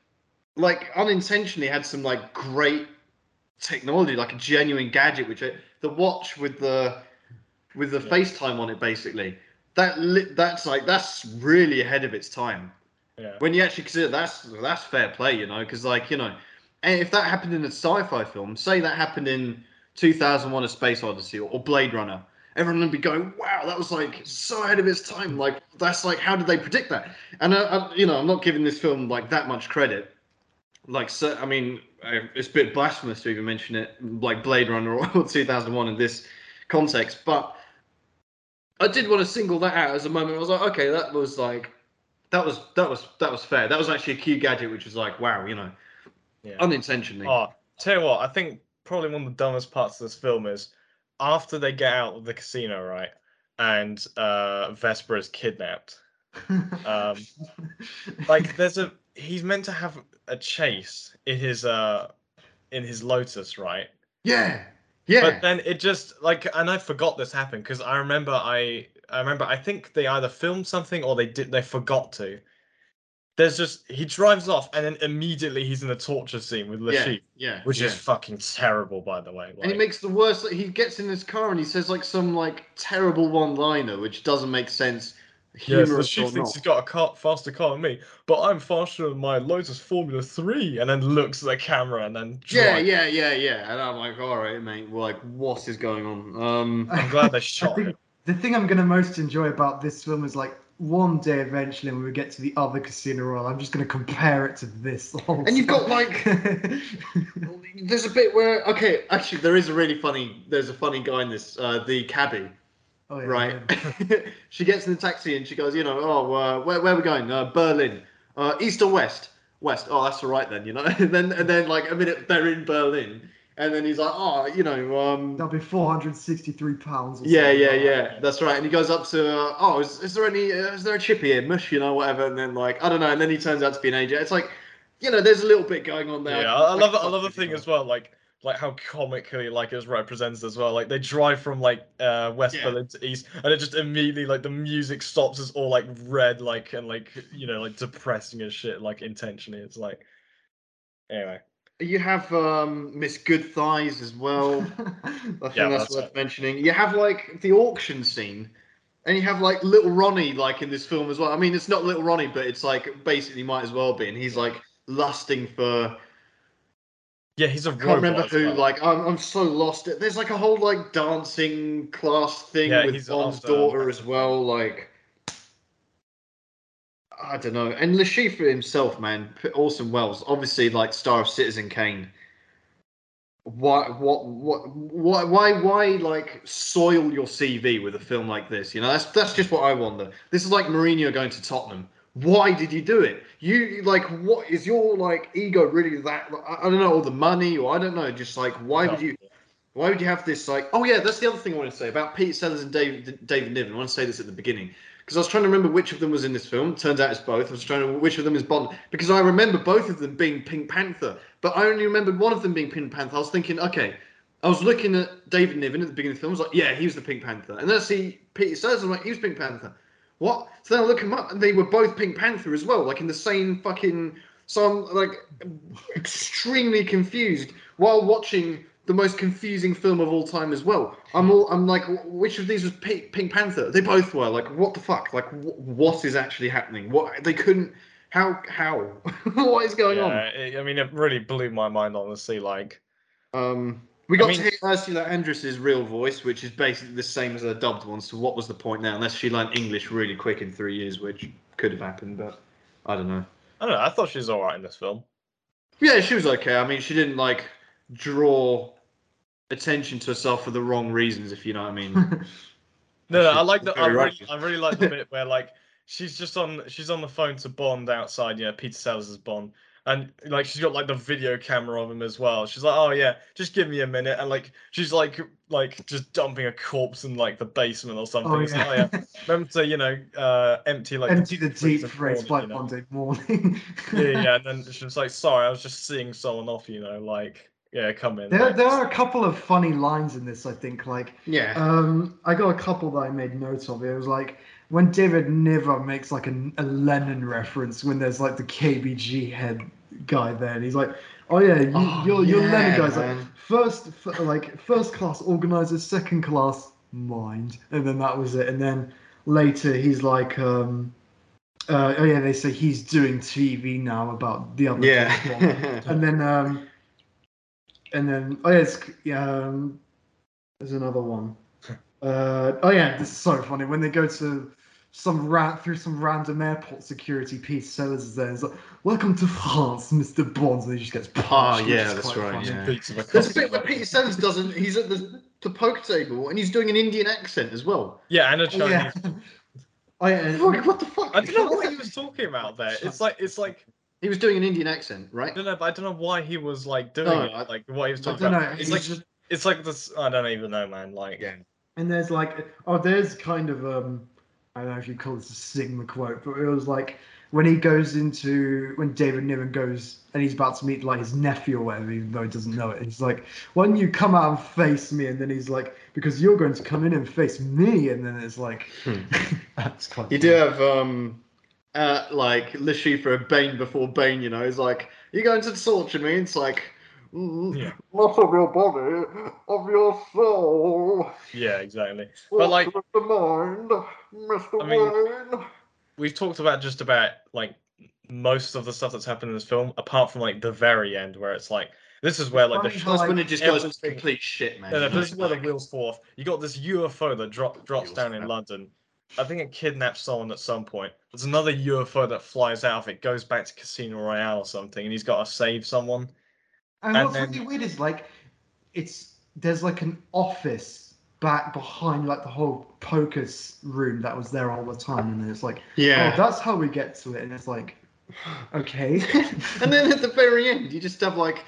[SPEAKER 1] like unintentionally had some like great technology, like a genuine gadget, which I, the watch with the with the
[SPEAKER 2] Yeah.
[SPEAKER 1] FaceTime on it, basically. That li- that's like that's really ahead of its time.
[SPEAKER 2] Yeah.
[SPEAKER 1] When you actually consider that's that's fair play, you know, because like you know, if that happened in a sci-fi film, say that happened in 2001: A Space Odyssey or, or Blade Runner, everyone would be going, "Wow, that was like so ahead of its time." Like that's like, how did they predict that? And uh, I, you know, I'm not giving this film like that much credit. Like, so, I mean, it's a bit blasphemous to even mention it, like Blade Runner [LAUGHS] or 2001 in this context, but I did want to single that out as a moment. I was like, okay, that was like, that was that was that was fair. That was actually a a Q gadget, which was like, wow, you know,
[SPEAKER 2] Yeah.
[SPEAKER 1] unintentionally.
[SPEAKER 2] Oh, tell you what, I think probably one of the dumbest parts of this film is after they get out of the casino, right, and uh, Vesper is kidnapped. Um, [LAUGHS] Like, there's a he's meant to have a chase in his uh in his Lotus, right?
[SPEAKER 1] yeah, yeah,
[SPEAKER 2] But then it just like, and I forgot this happened because I remember I I remember I think they either filmed something or they did they forgot to. There's just he drives off and then immediately he's in a torture scene with
[SPEAKER 1] yeah,
[SPEAKER 2] Le Chiffre,
[SPEAKER 1] yeah,
[SPEAKER 2] which
[SPEAKER 1] yeah.
[SPEAKER 2] is fucking terrible, by the way.
[SPEAKER 1] And he makes the worst. He gets in his car and he says like some like terrible one-liner, which doesn't make sense.
[SPEAKER 2] Yes, the
[SPEAKER 1] Humorous
[SPEAKER 2] chief
[SPEAKER 1] or
[SPEAKER 2] thinks
[SPEAKER 1] not.
[SPEAKER 2] he's got a car, faster car than me, but I'm faster than my Lotus Formula 3, and then looks at the camera and then
[SPEAKER 1] Yeah,
[SPEAKER 2] drives.
[SPEAKER 1] yeah, yeah, yeah. And I'm like, all right, mate. Like, what is going on? Um,
[SPEAKER 2] I'm glad they [LAUGHS] shot
[SPEAKER 3] think
[SPEAKER 2] him.
[SPEAKER 3] the thing I'm gonna most enjoy about this film is like one day eventually when we get to the other Casino Royale, I'm just gonna compare it to this. [LAUGHS] whole
[SPEAKER 1] And you've got,
[SPEAKER 3] like, [LAUGHS]
[SPEAKER 1] there's a bit where okay, actually, there is a really funny. There's a funny guy in this. Uh, the cabbie,
[SPEAKER 3] oh, yeah,
[SPEAKER 1] right?
[SPEAKER 3] yeah. [LAUGHS]
[SPEAKER 1] she gets in the taxi and she goes, you know, oh, uh, where where are we going? Uh, Berlin, uh, east or west? west. Oh, that's all right then, you know. [LAUGHS] and then and then like a minute they're in Berlin, and then he's like, oh, you know, um,
[SPEAKER 3] That'll be 463 pounds. or
[SPEAKER 1] yeah,
[SPEAKER 3] something
[SPEAKER 1] yeah,
[SPEAKER 3] like that.
[SPEAKER 1] yeah. That's right. And he goes up to, uh, oh, is, is there any, uh, is there a chip here, mush, you know, whatever. And then like, I don't know. And then he turns out to be an agent. It's like, you know, there's a little bit going on there.
[SPEAKER 2] Yeah, I, I
[SPEAKER 1] Like,
[SPEAKER 2] love it. I love the thing as well, like like how comically like it's represented as well. Like they drive from like uh West
[SPEAKER 1] Yeah.
[SPEAKER 2] Berlin to East, and it just immediately like the music stops. It's all like red, like and like you know like depressing as shit, like intentionally. It's like anyway.
[SPEAKER 1] You have um, Miss Goodthighs as well. [LAUGHS] I think
[SPEAKER 2] Yeah,
[SPEAKER 1] that's
[SPEAKER 2] that's
[SPEAKER 1] worth
[SPEAKER 2] it.
[SPEAKER 1] mentioning. You have like the auction scene, and you have like Little Ronnie like in this film as well. I mean, it's not Little Ronnie, but it's like basically might as well be, and he's like lusting for.
[SPEAKER 2] Yeah, he's a
[SPEAKER 1] I can't remember who.
[SPEAKER 2] well.
[SPEAKER 1] Like, I'm, I'm so lost. There's like a whole like dancing class thing
[SPEAKER 2] Yeah,
[SPEAKER 1] with Bond's
[SPEAKER 2] after-
[SPEAKER 1] daughter as well. Like, I don't know. And Chiffre himself, man, Orson Welles, obviously like star of Citizen Kane. Why, what, what, why, why, why, like soil your CV with a film like this? You know, that's that's just what I wonder. This is like Mourinho going to Tottenham. Why did you do it? You like, what is your like ego really that? I, I don't know, all the money, or I don't know. Just like, why would you? Why would you have this like? Oh yeah, that's the other thing I want to say about Pete Sellers and David David Niven. I want to say this at the beginning because I was trying to remember which of them was in this film. Turns out it's both. I was trying to which of them is Bond because I remember both of them being Pink Panther, but I only remembered one of them being Pink Panther. I was thinking, okay, I was looking at David Niven at the beginning of the film. I was like, yeah, he was the Pink Panther, and then I see Peter Sellers. I'm like, he was Pink Panther. What? So then I look him up, and they were both Pink Panther as well, like in the same fucking. So I'm like extremely confused while watching the most confusing film of all time as well. I'm all I'm like, which of these was P- Pink Panther? They both were. Like, what the fuck? Like, wh- what is actually happening? What they couldn't. How? How? [LAUGHS] what is going
[SPEAKER 2] yeah,
[SPEAKER 1] on?
[SPEAKER 2] it- I mean, it really blew my mind, honestly. Like,
[SPEAKER 1] Um, we
[SPEAKER 2] I
[SPEAKER 1] got
[SPEAKER 2] mean-
[SPEAKER 1] to hear Ursula Andress's real voice, which is basically the same as her dubbed one. So what was the point now? Unless she learned English really quick in three years, which could have happened, but I don't know.
[SPEAKER 2] I don't know. I thought she was all right in this film.
[SPEAKER 1] Yeah, she was okay. I mean, she didn't like draw attention to herself for the wrong reasons, if you know what I mean. [LAUGHS]
[SPEAKER 2] No, no, I like the. I really. I really like the [LAUGHS] bit where like she's just on. She's on the phone to Bond outside. Yeah, Peter Sellers' Bond, and like she's got like the video camera of him as well. She's like, oh yeah, just give me a minute, and like she's like like just dumping a corpse in like the basement or something.
[SPEAKER 3] Oh,
[SPEAKER 2] It's like,
[SPEAKER 3] yeah.
[SPEAKER 2] oh, yeah. [LAUGHS] Remember to you know uh empty like
[SPEAKER 3] Empty the deep
[SPEAKER 2] freezer
[SPEAKER 3] fridge
[SPEAKER 2] corner,
[SPEAKER 3] by
[SPEAKER 2] you know?
[SPEAKER 3] Monday morning.
[SPEAKER 2] Yeah, yeah, and then [LAUGHS] she's like, sorry, I was just seeing someone off. You know, like yeah, come in.
[SPEAKER 3] There,
[SPEAKER 2] like,
[SPEAKER 3] there are a couple of funny lines in this. I think, like,
[SPEAKER 1] yeah.
[SPEAKER 3] um, I got a couple that I made notes of. It was like when David Niven makes like a, a Lenin reference when there's like the KGB head guy there, and he's like, "Oh yeah, you,
[SPEAKER 1] Oh,
[SPEAKER 3] you're
[SPEAKER 1] yeah,
[SPEAKER 3] Lenin guy's like first, f- like first class organizer, second class mind," and then that was it. And then later he's like, um, uh, "Oh yeah," they say he's doing TV now about the other
[SPEAKER 1] yeah. [LAUGHS]
[SPEAKER 3] and then um and then oh yeah, it's, yeah um, there's another one uh oh yeah this is so funny when they go to some rat through some random airport security Peter Sellers is there it's like welcome to France Mr. Bond and he just gets punched which
[SPEAKER 1] yeah, that's right, yeah.
[SPEAKER 2] beats of
[SPEAKER 1] There's a bit where Peter Sellers doesn't. He's at the, the poker table and he's doing an Indian accent as well.
[SPEAKER 2] Yeah, and a
[SPEAKER 3] Oh,
[SPEAKER 2] Chinese.
[SPEAKER 3] yeah. oh yeah
[SPEAKER 1] Fuck, what the fuck?
[SPEAKER 2] I don't know what he was talking about there. It's like it's like
[SPEAKER 1] He was doing an Indian accent,
[SPEAKER 2] I
[SPEAKER 1] right?
[SPEAKER 2] don't know, but I don't know why he was like doing
[SPEAKER 1] No,
[SPEAKER 2] it.
[SPEAKER 1] I-
[SPEAKER 2] Like what he was
[SPEAKER 3] I
[SPEAKER 2] talking
[SPEAKER 3] don't know
[SPEAKER 2] about. It's
[SPEAKER 3] he's
[SPEAKER 2] like
[SPEAKER 3] just
[SPEAKER 2] it's like this. I don't even know, man. Like
[SPEAKER 1] Yeah.
[SPEAKER 3] And there's like, oh, there's kind of um, I don't know if you call this a Sigma quote, but it was like when he goes into when David Niven goes and he's about to meet like his nephew or whatever, even though he doesn't know it. He's like, why don't you come out and face me? And then he's like, because you're going to come in and face me. And then it's like,
[SPEAKER 1] Hmm. [LAUGHS]
[SPEAKER 3] that's quite.
[SPEAKER 1] You do have um, uh, like Le Chiffre, Bane before Bane. You know, he's like, "You're going to torture me?" It's like,
[SPEAKER 2] Yeah. [LAUGHS]
[SPEAKER 1] not of your body, of your soul.
[SPEAKER 2] yeah, exactly. But, like-
[SPEAKER 1] What's with the mind, Mister
[SPEAKER 2] I mean-
[SPEAKER 1] Wayne.
[SPEAKER 2] We've talked about just about like most of the stuff that's happened in this film, apart from like the very end where it's like this is where like the
[SPEAKER 3] Funny
[SPEAKER 2] sh-
[SPEAKER 3] how,
[SPEAKER 1] when it just goes complete shit, man.
[SPEAKER 2] No, no, this is where the wheels fall off. You got this UFO that drop, drops down in. London. I think it kidnaps someone at some point. There's another UFO that flies out of it, goes back to Casino Royale or something, and he's got to save someone.
[SPEAKER 3] And,
[SPEAKER 2] And
[SPEAKER 3] what's
[SPEAKER 2] then-
[SPEAKER 3] really weird is like, it's there's like an office back behind like the whole poker's room that was there all the time, and then it's like,
[SPEAKER 1] Yeah.
[SPEAKER 3] oh, that's how we get to it, and it's like, Okay. [LAUGHS]
[SPEAKER 1] and then at the very end, you just have like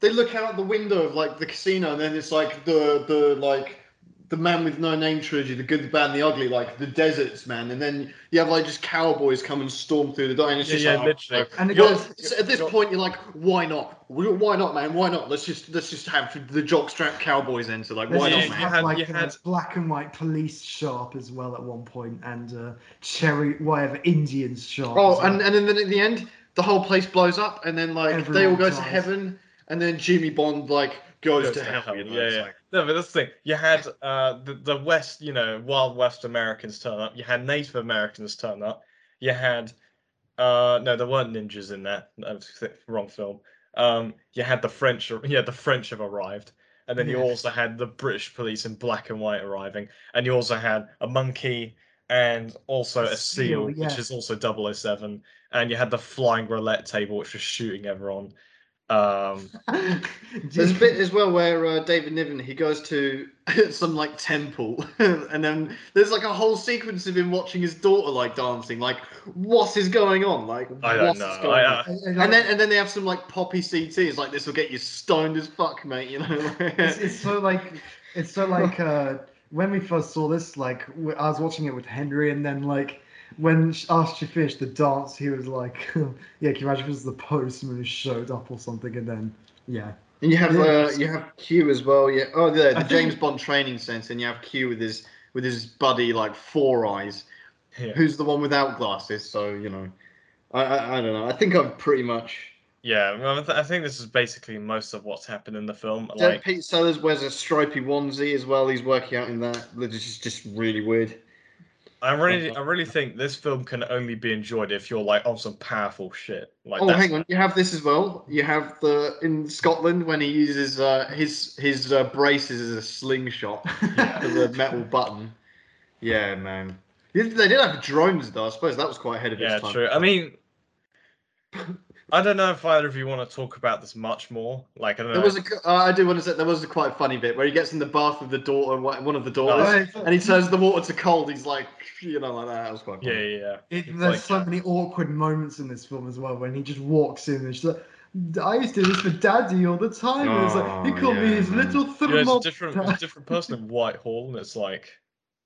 [SPEAKER 1] they look out the window of like the casino, and then it's like the the like the man with no name trilogy, the good, the bad, and the ugly, like the deserts man, and then you have like just cowboys come and storm through the door, and it's
[SPEAKER 2] Yeah,
[SPEAKER 1] just
[SPEAKER 2] yeah,
[SPEAKER 1] like,
[SPEAKER 2] literally.
[SPEAKER 3] And it goes,
[SPEAKER 1] so at this point, you're like, why not? Why not, man? Why not? Let's just let's just have the jockstrap cowboys enter. Like, why
[SPEAKER 2] Yeah,
[SPEAKER 1] not,
[SPEAKER 2] you
[SPEAKER 1] man?
[SPEAKER 3] have
[SPEAKER 2] had-
[SPEAKER 3] like
[SPEAKER 2] you had-
[SPEAKER 3] black and white police sharp as well at one point, and uh, cherry whatever Indians sharp.
[SPEAKER 1] Oh,
[SPEAKER 3] well.
[SPEAKER 1] and, and then at the end, the whole place blows up, and then like they all
[SPEAKER 3] Everyone
[SPEAKER 1] go to heaven, and then Jimmy Bond like goes,
[SPEAKER 2] Goes
[SPEAKER 1] to,
[SPEAKER 2] to
[SPEAKER 1] hell.
[SPEAKER 2] hell,
[SPEAKER 1] you know,
[SPEAKER 2] yeah,
[SPEAKER 1] it's
[SPEAKER 2] yeah.
[SPEAKER 1] like-
[SPEAKER 2] No, but that's the thing. You had uh, the the West, you know, Wild West Americans turn up. You had Native Americans turn up. You had uh, no, there weren't ninjas in that. That was the wrong film. Um, you had the French. Yeah, the French have arrived, and then you also had the British police in black and white arriving, and you also had a monkey and also
[SPEAKER 3] A
[SPEAKER 2] a
[SPEAKER 3] seal,
[SPEAKER 2] seal,
[SPEAKER 3] yeah.
[SPEAKER 2] which is also 007, and you had the flying roulette table, which was shooting everyone. Um, [LAUGHS]
[SPEAKER 1] There's a bit as well where uh, David Niven he goes to [LAUGHS] some like temple, [LAUGHS] and then there's like a whole sequence of him watching his daughter like dancing. Like, what is going on? Like,
[SPEAKER 2] I don't
[SPEAKER 1] what is
[SPEAKER 2] know.
[SPEAKER 1] going
[SPEAKER 2] I, uh,
[SPEAKER 3] and,
[SPEAKER 1] And then and then they have some like poppy CT. It's like this will get you stoned as fuck, mate. You know.
[SPEAKER 3] it's, it's so like it's so like uh when we first saw this like I was watching it with henry and then like when sh- after she finished the dance he was like [LAUGHS] yeah can you imagine if it was the postman who showed up or something and then yeah
[SPEAKER 1] And you have
[SPEAKER 3] Yeah.
[SPEAKER 1] uh, you have Q as well. Yeah. Oh, the,
[SPEAKER 3] I
[SPEAKER 1] the
[SPEAKER 3] think-
[SPEAKER 1] James Bond training center, and you have Q with his with his buddy like Four Eyes,
[SPEAKER 2] yeah.
[SPEAKER 1] who's the one without glasses. So you know, I I, I don't know. I think I've pretty much.
[SPEAKER 2] Yeah, well, I, th- I think this is basically most of what's happened in the film.
[SPEAKER 1] Like,
[SPEAKER 2] Like,
[SPEAKER 1] Pete Sellers wears a stripy onesie as well. He's working out in that. Which is just really weird.
[SPEAKER 2] I really, I really think this film can only be enjoyed if you're like on some powerful shit. Like,
[SPEAKER 1] Oh,
[SPEAKER 2] that's,
[SPEAKER 1] hang on. You have this as well. You have the in Scotland when he uses uh, his his uh, braces as a slingshot [LAUGHS] for the metal button. Yeah, man. They did have drones though. I suppose that was quite ahead of
[SPEAKER 2] Yeah,
[SPEAKER 1] its time.
[SPEAKER 2] true. I mean, I don't know if either of you want to talk about this much more. Like, I don't know.
[SPEAKER 1] There was a, uh, I do want to say there was a quite funny bit where he gets in the bath with the daughter, one of the daughters,
[SPEAKER 3] Oh,
[SPEAKER 1] and he turns the water to cold. He's like, you know, like that. That was quite
[SPEAKER 2] yeah,
[SPEAKER 1] funny.
[SPEAKER 2] yeah, yeah.
[SPEAKER 3] it, there's
[SPEAKER 2] like
[SPEAKER 3] so
[SPEAKER 2] that.
[SPEAKER 3] many awkward moments in this film as well when he just walks in and she's like I used to do this for daddy all the time. and it's like he
[SPEAKER 1] Oh,
[SPEAKER 3] called me his
[SPEAKER 1] man.
[SPEAKER 3] little
[SPEAKER 2] You know,
[SPEAKER 3] thermal.
[SPEAKER 2] it's a different, it's a different person in Whitehall, and it's like,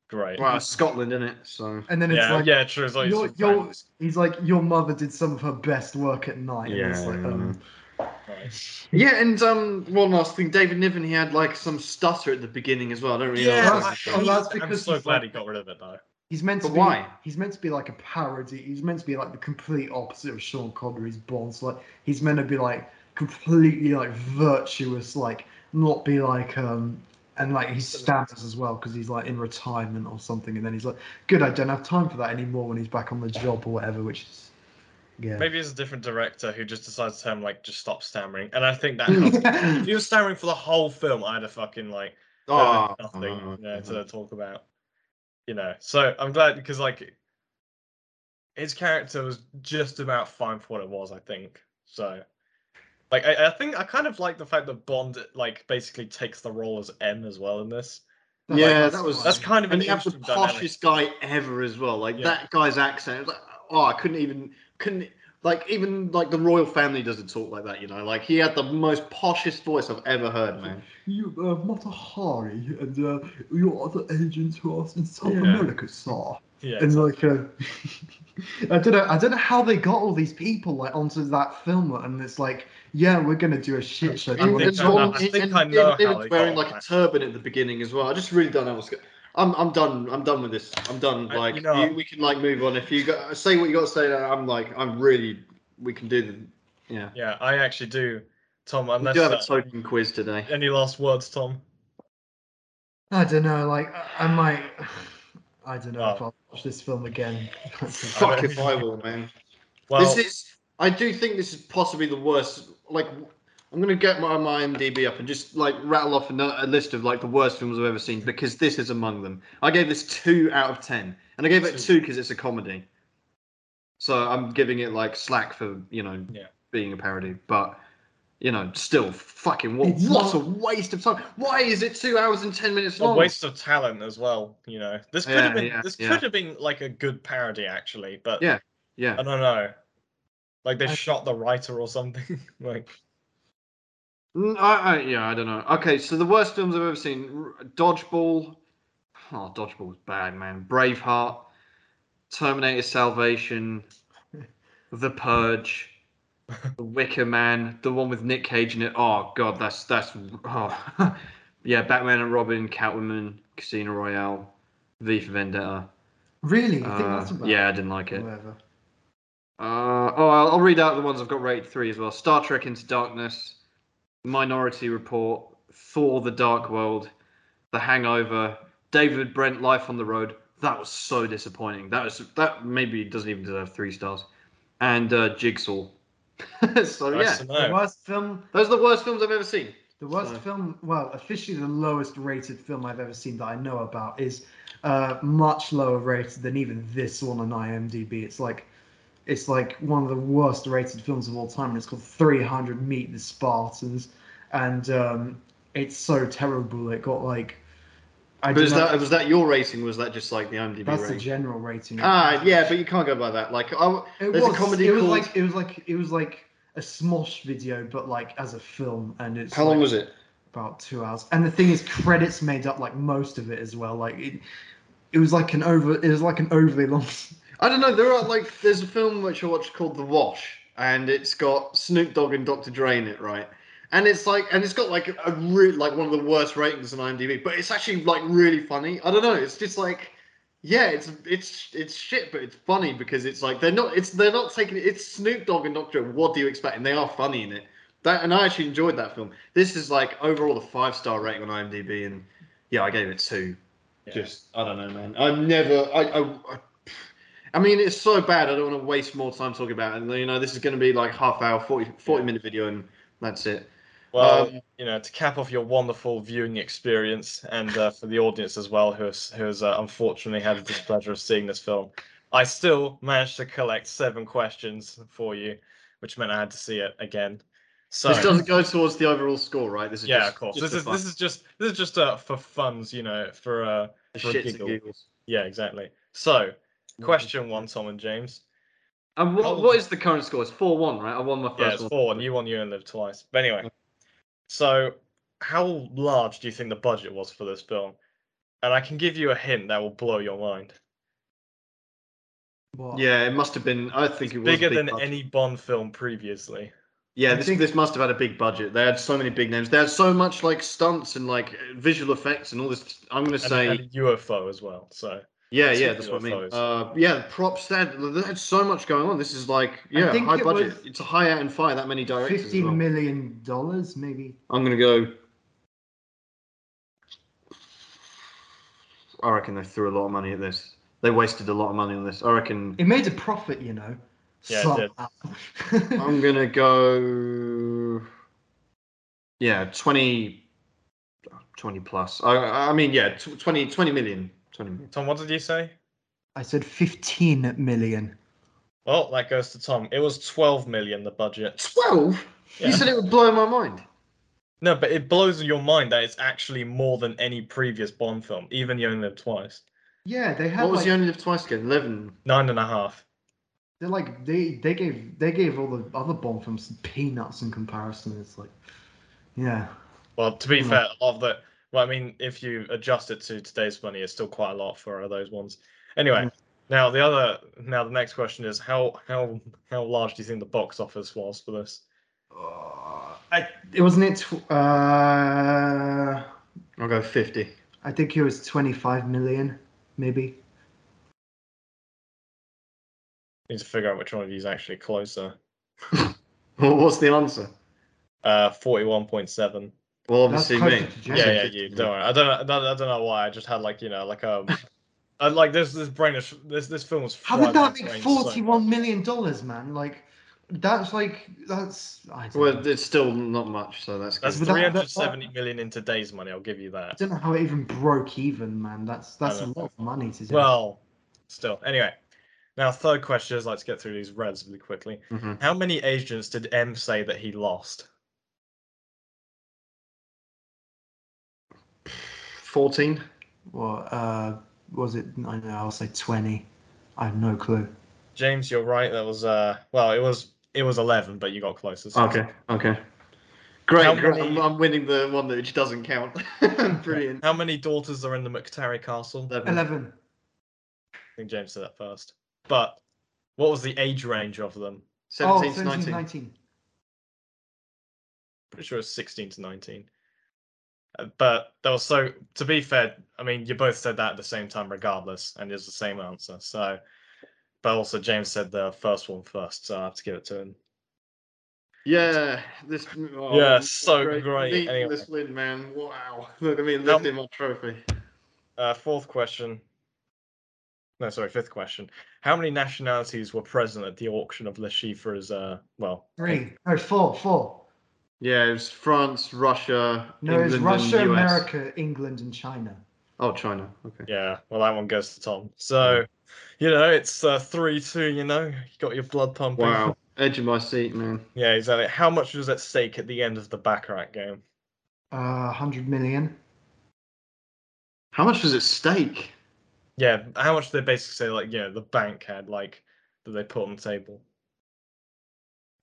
[SPEAKER 2] great.
[SPEAKER 1] Well, it's Scotland, isn't it? So
[SPEAKER 3] and then it's
[SPEAKER 2] yeah,
[SPEAKER 3] like
[SPEAKER 2] yeah, true. It's like
[SPEAKER 3] your,
[SPEAKER 2] some
[SPEAKER 3] your,
[SPEAKER 2] friends.
[SPEAKER 3] he's like your mother did some of her best work at night. and it's
[SPEAKER 1] Yeah,
[SPEAKER 3] like,
[SPEAKER 1] yeah,
[SPEAKER 3] um,
[SPEAKER 2] Nice.
[SPEAKER 1] yeah, and um, one last thing, David Niven, he had like some stutter at the beginning as well. I don't really
[SPEAKER 2] Yeah,
[SPEAKER 1] know.
[SPEAKER 3] that's-
[SPEAKER 1] what
[SPEAKER 3] oh,
[SPEAKER 1] that
[SPEAKER 3] that's
[SPEAKER 2] I'm
[SPEAKER 3] because
[SPEAKER 2] so glad
[SPEAKER 3] like-
[SPEAKER 2] he got rid of it though.
[SPEAKER 3] He's meant to
[SPEAKER 1] But
[SPEAKER 3] be.
[SPEAKER 1] why?
[SPEAKER 3] He's meant to be like a parody. He's meant to be like the complete opposite of Sean Connery's Bond. So like he's meant to be like completely like virtuous, like not be like um and like he stammers as well because he's like in retirement or something. And then he's like, "Good, I don't have time for that anymore." When he's back on the job or whatever, which is yeah.
[SPEAKER 2] Maybe it's a different director who just decides to him like just stop stammering, and I think that helps. [LAUGHS] if he was stammering for the whole film, I'd have fucking like
[SPEAKER 1] Oh,
[SPEAKER 2] nothing
[SPEAKER 1] no,
[SPEAKER 2] you know,
[SPEAKER 1] no.
[SPEAKER 2] to talk about. You know, so I'm glad because like his character was just about fine for what it was. I think so. Like I, I think I kind of like the fact that Bond like basically takes the role as M as well in this.
[SPEAKER 3] Like,
[SPEAKER 1] Yeah,
[SPEAKER 3] that's
[SPEAKER 1] that was-
[SPEAKER 2] That's kind of an
[SPEAKER 1] and you have the
[SPEAKER 2] interesting dynamic.
[SPEAKER 1] poshest guy ever as well. Like
[SPEAKER 2] Yeah.
[SPEAKER 1] that guy's accent. was like, oh, I couldn't even couldn't like even like the royal family doesn't talk like that. You know, like he had the most poshest voice I've ever heard, man.
[SPEAKER 3] You, uh, Mata Hari and uh, your other agents who are in South
[SPEAKER 2] Yeah.
[SPEAKER 3] America, sir.
[SPEAKER 2] Yeah,
[SPEAKER 3] and like uh, [LAUGHS] I don't know, I don't know how they got all these people like onto that film, and it's like, yeah, we're gonna do a shit show.
[SPEAKER 2] I
[SPEAKER 3] wanna
[SPEAKER 2] think I know-
[SPEAKER 3] us?
[SPEAKER 2] I think
[SPEAKER 1] and
[SPEAKER 2] I know
[SPEAKER 1] David
[SPEAKER 2] how
[SPEAKER 1] wearing
[SPEAKER 2] got
[SPEAKER 1] like a turban at the beginning as well. I just really don't know what's. Go- I'm I'm done. I'm done with this. I'm done.
[SPEAKER 2] I-
[SPEAKER 1] Like
[SPEAKER 2] you know-
[SPEAKER 1] you- we can like move on. If you got say what you got to say, I'm like I'm really. We can do the. Yeah.
[SPEAKER 2] yeah, I actually do. Tom,
[SPEAKER 1] We
[SPEAKER 2] unless
[SPEAKER 1] do have a
[SPEAKER 2] uh,
[SPEAKER 1] token quiz today.
[SPEAKER 2] any last words, Tom?
[SPEAKER 3] I don't know, like I, I might. I don't know if
[SPEAKER 2] Oh.
[SPEAKER 3] I'll watch this film again. [LAUGHS]
[SPEAKER 1] Fuck if I will, man.
[SPEAKER 2] Well,
[SPEAKER 1] this is. I do think this is possibly the worst. Like, I'm gonna get my my IMDb up and just like rattle off a, a list of like the worst films I've ever seen because this is among them. I gave this two out of ten, and I gave it two because it's a comedy. So I'm giving it like slack for you know
[SPEAKER 2] Yeah.
[SPEAKER 1] being a parody, but you know still fucking what
[SPEAKER 3] It's
[SPEAKER 1] what
[SPEAKER 3] not-
[SPEAKER 1] a waste of time. Why is it two hours and ten minutes
[SPEAKER 2] a
[SPEAKER 1] long?
[SPEAKER 2] waste of talent as well. You know, this could
[SPEAKER 1] Yeah,
[SPEAKER 2] have been
[SPEAKER 1] yeah,
[SPEAKER 2] this
[SPEAKER 1] yeah.
[SPEAKER 2] could have been like a good parody actually, but
[SPEAKER 1] Yeah, Yeah.
[SPEAKER 2] I don't know. Like they
[SPEAKER 3] I-
[SPEAKER 2] shot the writer or something. [LAUGHS] like
[SPEAKER 1] Mm, I, I, yeah, I don't know. Okay, so the worst films I've ever seen: Dodgeball. Oh, Dodgeball's bad, man. Braveheart, Terminator: Salvation, [LAUGHS] The Purge, The Wicker Man, the one with Nick Cage in it. Oh God, that's that's. Oh. [LAUGHS] yeah, Batman and Robin, Catwoman, Casino Royale, V for Vendetta.
[SPEAKER 3] Really?
[SPEAKER 1] Uh, yeah, I didn't like it.
[SPEAKER 3] Whatever.
[SPEAKER 1] Uh, oh, I'll, I'll read out the ones I've got rated three as well. Star Trek Into Darkness, Minority Report, Thor: The Dark World, The Hangover, David Brent: Life on the Road. That was so disappointing. That was that maybe doesn't even deserve three stars. And uh, Jigsaw. [LAUGHS] so yeah,
[SPEAKER 2] nice to
[SPEAKER 3] The worst film.
[SPEAKER 1] those are the worst films I've ever seen.
[SPEAKER 3] The worst
[SPEAKER 1] So-
[SPEAKER 3] film. Well, officially the lowest rated film I've ever seen that I know about is uh, much lower rated than even this one on IMDb. It's like it's like one of the worst rated films of all time, and it's called 300 Meet the Spartans, and um, it's so terrible. It got like I
[SPEAKER 1] But
[SPEAKER 3] know,
[SPEAKER 1] that was that your rating? Was that just like the IMDb
[SPEAKER 3] that's the general rating.
[SPEAKER 1] Ah, yeah, but you can't go by that. Like, I,
[SPEAKER 3] It
[SPEAKER 1] There's a
[SPEAKER 3] was,
[SPEAKER 1] comedy
[SPEAKER 3] It was
[SPEAKER 1] called-
[SPEAKER 3] like it was like it was like a Smosh video, but like as a film, and it's
[SPEAKER 1] how long was it?
[SPEAKER 3] about two hours. And the thing is, credits made up like most of it as well. Like it, it was like an over. It was like an overly long.
[SPEAKER 1] I don't know. There are like there's a film which I watched called The Wash, and it's got Snoop Dogg and Dr. Dre in it, right? And it's like, and it's got like a really like one of the worst ratings on IMDb, but it's actually like really funny. I don't know. It's just like, yeah, it's it's it's shit, but it's funny because it's like they're not it's they're not taking it. It's Snoop Dogg and Dr. What do you expect? And they are funny in it. That and I actually enjoyed that film. This is like overall a five star rating on IMDb, and yeah, I gave it two.
[SPEAKER 2] Yeah.
[SPEAKER 1] Just I don't know, man. I never. I, I, I I mean, it's so bad. I don't want to waste more time talking about it. And you know, this is going to be like half hour, 40, 40
[SPEAKER 2] Yeah.
[SPEAKER 1] minute video, and that's it.
[SPEAKER 2] Well,
[SPEAKER 1] Um,
[SPEAKER 2] you know, to cap off your wonderful viewing experience, and uh, for the audience as well, who has, who has uh, unfortunately had the displeasure of seeing this film, I still managed to collect seven questions for you, which meant I had to see it again. So
[SPEAKER 1] this doesn't go towards the overall score, right? This is
[SPEAKER 2] yeah,
[SPEAKER 1] just,
[SPEAKER 2] of course.
[SPEAKER 1] just
[SPEAKER 2] This
[SPEAKER 1] for
[SPEAKER 2] is this is just this is just uh, for funs, you know, for uh, for a giggle.
[SPEAKER 1] giggles.
[SPEAKER 2] yeah, exactly. So, question one, Tom and James.
[SPEAKER 1] And what, what is the current score? It's four one, right? I won my first
[SPEAKER 2] Yeah, it's
[SPEAKER 1] one.
[SPEAKER 2] four, and you won. You and live twice. But anyway, so how large do you think the budget was for this film? And I can give you a hint that will blow your mind.
[SPEAKER 3] What?
[SPEAKER 1] Yeah, it must have been. I think it was
[SPEAKER 2] Bigger
[SPEAKER 1] big
[SPEAKER 2] than
[SPEAKER 1] budget.
[SPEAKER 2] any Bond film previously.
[SPEAKER 1] Yeah,
[SPEAKER 3] I
[SPEAKER 1] this
[SPEAKER 3] think-
[SPEAKER 1] this must have had a big budget. They had so many big names. They had so much like stunts and like visual effects and all this. I'm gonna
[SPEAKER 2] And,
[SPEAKER 1] say.
[SPEAKER 2] and a UFO as well. So
[SPEAKER 1] Yeah,
[SPEAKER 2] Two
[SPEAKER 1] yeah, that's what I mean. Uh, yeah, props. They had, they had so much going on. This is like, yeah,
[SPEAKER 3] think
[SPEAKER 1] high
[SPEAKER 3] it
[SPEAKER 1] budget.
[SPEAKER 3] was
[SPEAKER 1] It's a high out and fire. That many directors. as
[SPEAKER 3] Fifteen
[SPEAKER 1] well.
[SPEAKER 3] million dollars, maybe.
[SPEAKER 1] I'm gonna go. I reckon they threw a lot of money at this. They wasted a lot of money on this. I reckon.
[SPEAKER 3] It made a profit, you know.
[SPEAKER 2] Yeah, it did. [LAUGHS]
[SPEAKER 1] I'm gonna go. Yeah, 20, 20 plus. I, I mean, yeah, tw- 20, 20 million. 20 million.
[SPEAKER 2] Tom, what did you say?
[SPEAKER 3] I said fifteen million.
[SPEAKER 2] Well, that goes to Tom. It was 12 million the budget.
[SPEAKER 1] 12?
[SPEAKER 2] Yeah.
[SPEAKER 1] You said it would blow my mind.
[SPEAKER 2] No, but it blows your mind that it's actually more than any previous Bond film, even You Only Live Twice.
[SPEAKER 3] Yeah, they had
[SPEAKER 1] What was
[SPEAKER 3] like
[SPEAKER 1] the only live twice again? 11.
[SPEAKER 2] Nine and a half.
[SPEAKER 3] they're like they they gave they gave all the other Bond films peanuts in comparison. It's like, yeah,
[SPEAKER 2] Well, to be
[SPEAKER 3] Hmm.
[SPEAKER 2] fair, of the well, I mean, if you adjust it to today's money, it's still quite a lot for uh, those ones. Anyway,
[SPEAKER 3] Hmm.
[SPEAKER 2] now the other, now the next question is how how how large do you think the box office was for this?
[SPEAKER 3] uh, I it wasn't it. Tw- uh,
[SPEAKER 1] I'll go 50.
[SPEAKER 3] I think it was twenty five million, maybe.
[SPEAKER 2] Need to figure out which one of you is actually closer. [LAUGHS]
[SPEAKER 1] What's the answer?
[SPEAKER 2] Uh, forty-one point seven.
[SPEAKER 1] Well, obviously me.
[SPEAKER 2] Yeah, yeah, you. Don't worry. I don't know. I don't, I don't know why. I just had like you know like um, [LAUGHS] I like this this brain is this this film was.
[SPEAKER 3] How
[SPEAKER 2] fried
[SPEAKER 3] did that make
[SPEAKER 2] brain so
[SPEAKER 3] forty one million dollars, man? Like, that's like that's. I don't,
[SPEAKER 1] Well,
[SPEAKER 3] know.
[SPEAKER 1] it's still not much, so that's
[SPEAKER 2] That's
[SPEAKER 1] good.
[SPEAKER 3] But that-
[SPEAKER 2] three
[SPEAKER 3] that-
[SPEAKER 2] hundred seventy million in today's money. I'll give you that.
[SPEAKER 3] I don't know how it even broke even, man. That's that's a lot of money to do.
[SPEAKER 2] Well, still. Anyway, now third question is let's get through these relatively quickly.
[SPEAKER 1] Mhm.
[SPEAKER 2] How many agents did M say that he lost?
[SPEAKER 1] 14
[SPEAKER 3] or uh, was it? I know I'll say 20. I have no clue.
[SPEAKER 2] James, you're right. That was uh, well, it was it was 11, but you got closer. So.
[SPEAKER 1] Okay, okay. Great,
[SPEAKER 2] Many...
[SPEAKER 1] I'm, I'm, winning the one that which doesn't count. [LAUGHS] Brilliant.
[SPEAKER 2] How many daughters are in the McTarry Castle?
[SPEAKER 1] 11.
[SPEAKER 3] 11.
[SPEAKER 2] I think James said that first. But what was the age range of them?
[SPEAKER 1] 17
[SPEAKER 3] oh,
[SPEAKER 1] 19.
[SPEAKER 3] 19.
[SPEAKER 2] Pretty sure it's 16 to 19. But that was so. To be fair, I mean, you both said that at the same time, regardless, and it's the same answer. So, but also James said the first one first, so I have to give it to him.
[SPEAKER 1] Yeah, this. Oh,
[SPEAKER 2] Yeah, so great,
[SPEAKER 1] Neat,
[SPEAKER 2] anyway.
[SPEAKER 1] This win, man. Wow. [LAUGHS] Look at me lifting my trophy.
[SPEAKER 2] Uh, fourth question. No, sorry, fifth question. How many nationalities were present at the auction of Le Chiffre's? Uh, well,
[SPEAKER 3] Three. No, four. Four.
[SPEAKER 1] Yeah, it was France, Russia,
[SPEAKER 3] No, it's
[SPEAKER 1] England,
[SPEAKER 3] Russia,
[SPEAKER 1] and US.
[SPEAKER 3] America, England, and China.
[SPEAKER 1] Oh, China. Okay.
[SPEAKER 2] yeah. Well, that one goes to Tom. So, you know, it's uh, three two. You know, you got your blood pumping.
[SPEAKER 1] Wow. Edge of my seat, man.
[SPEAKER 2] Yeah, exactly. How much was at stake at the end of the Baccarat game?
[SPEAKER 3] Uh, 100 million.
[SPEAKER 1] How much was at stake?
[SPEAKER 2] Yeah, how much did they basically say? Like, yeah, the bank had like that they put on the table.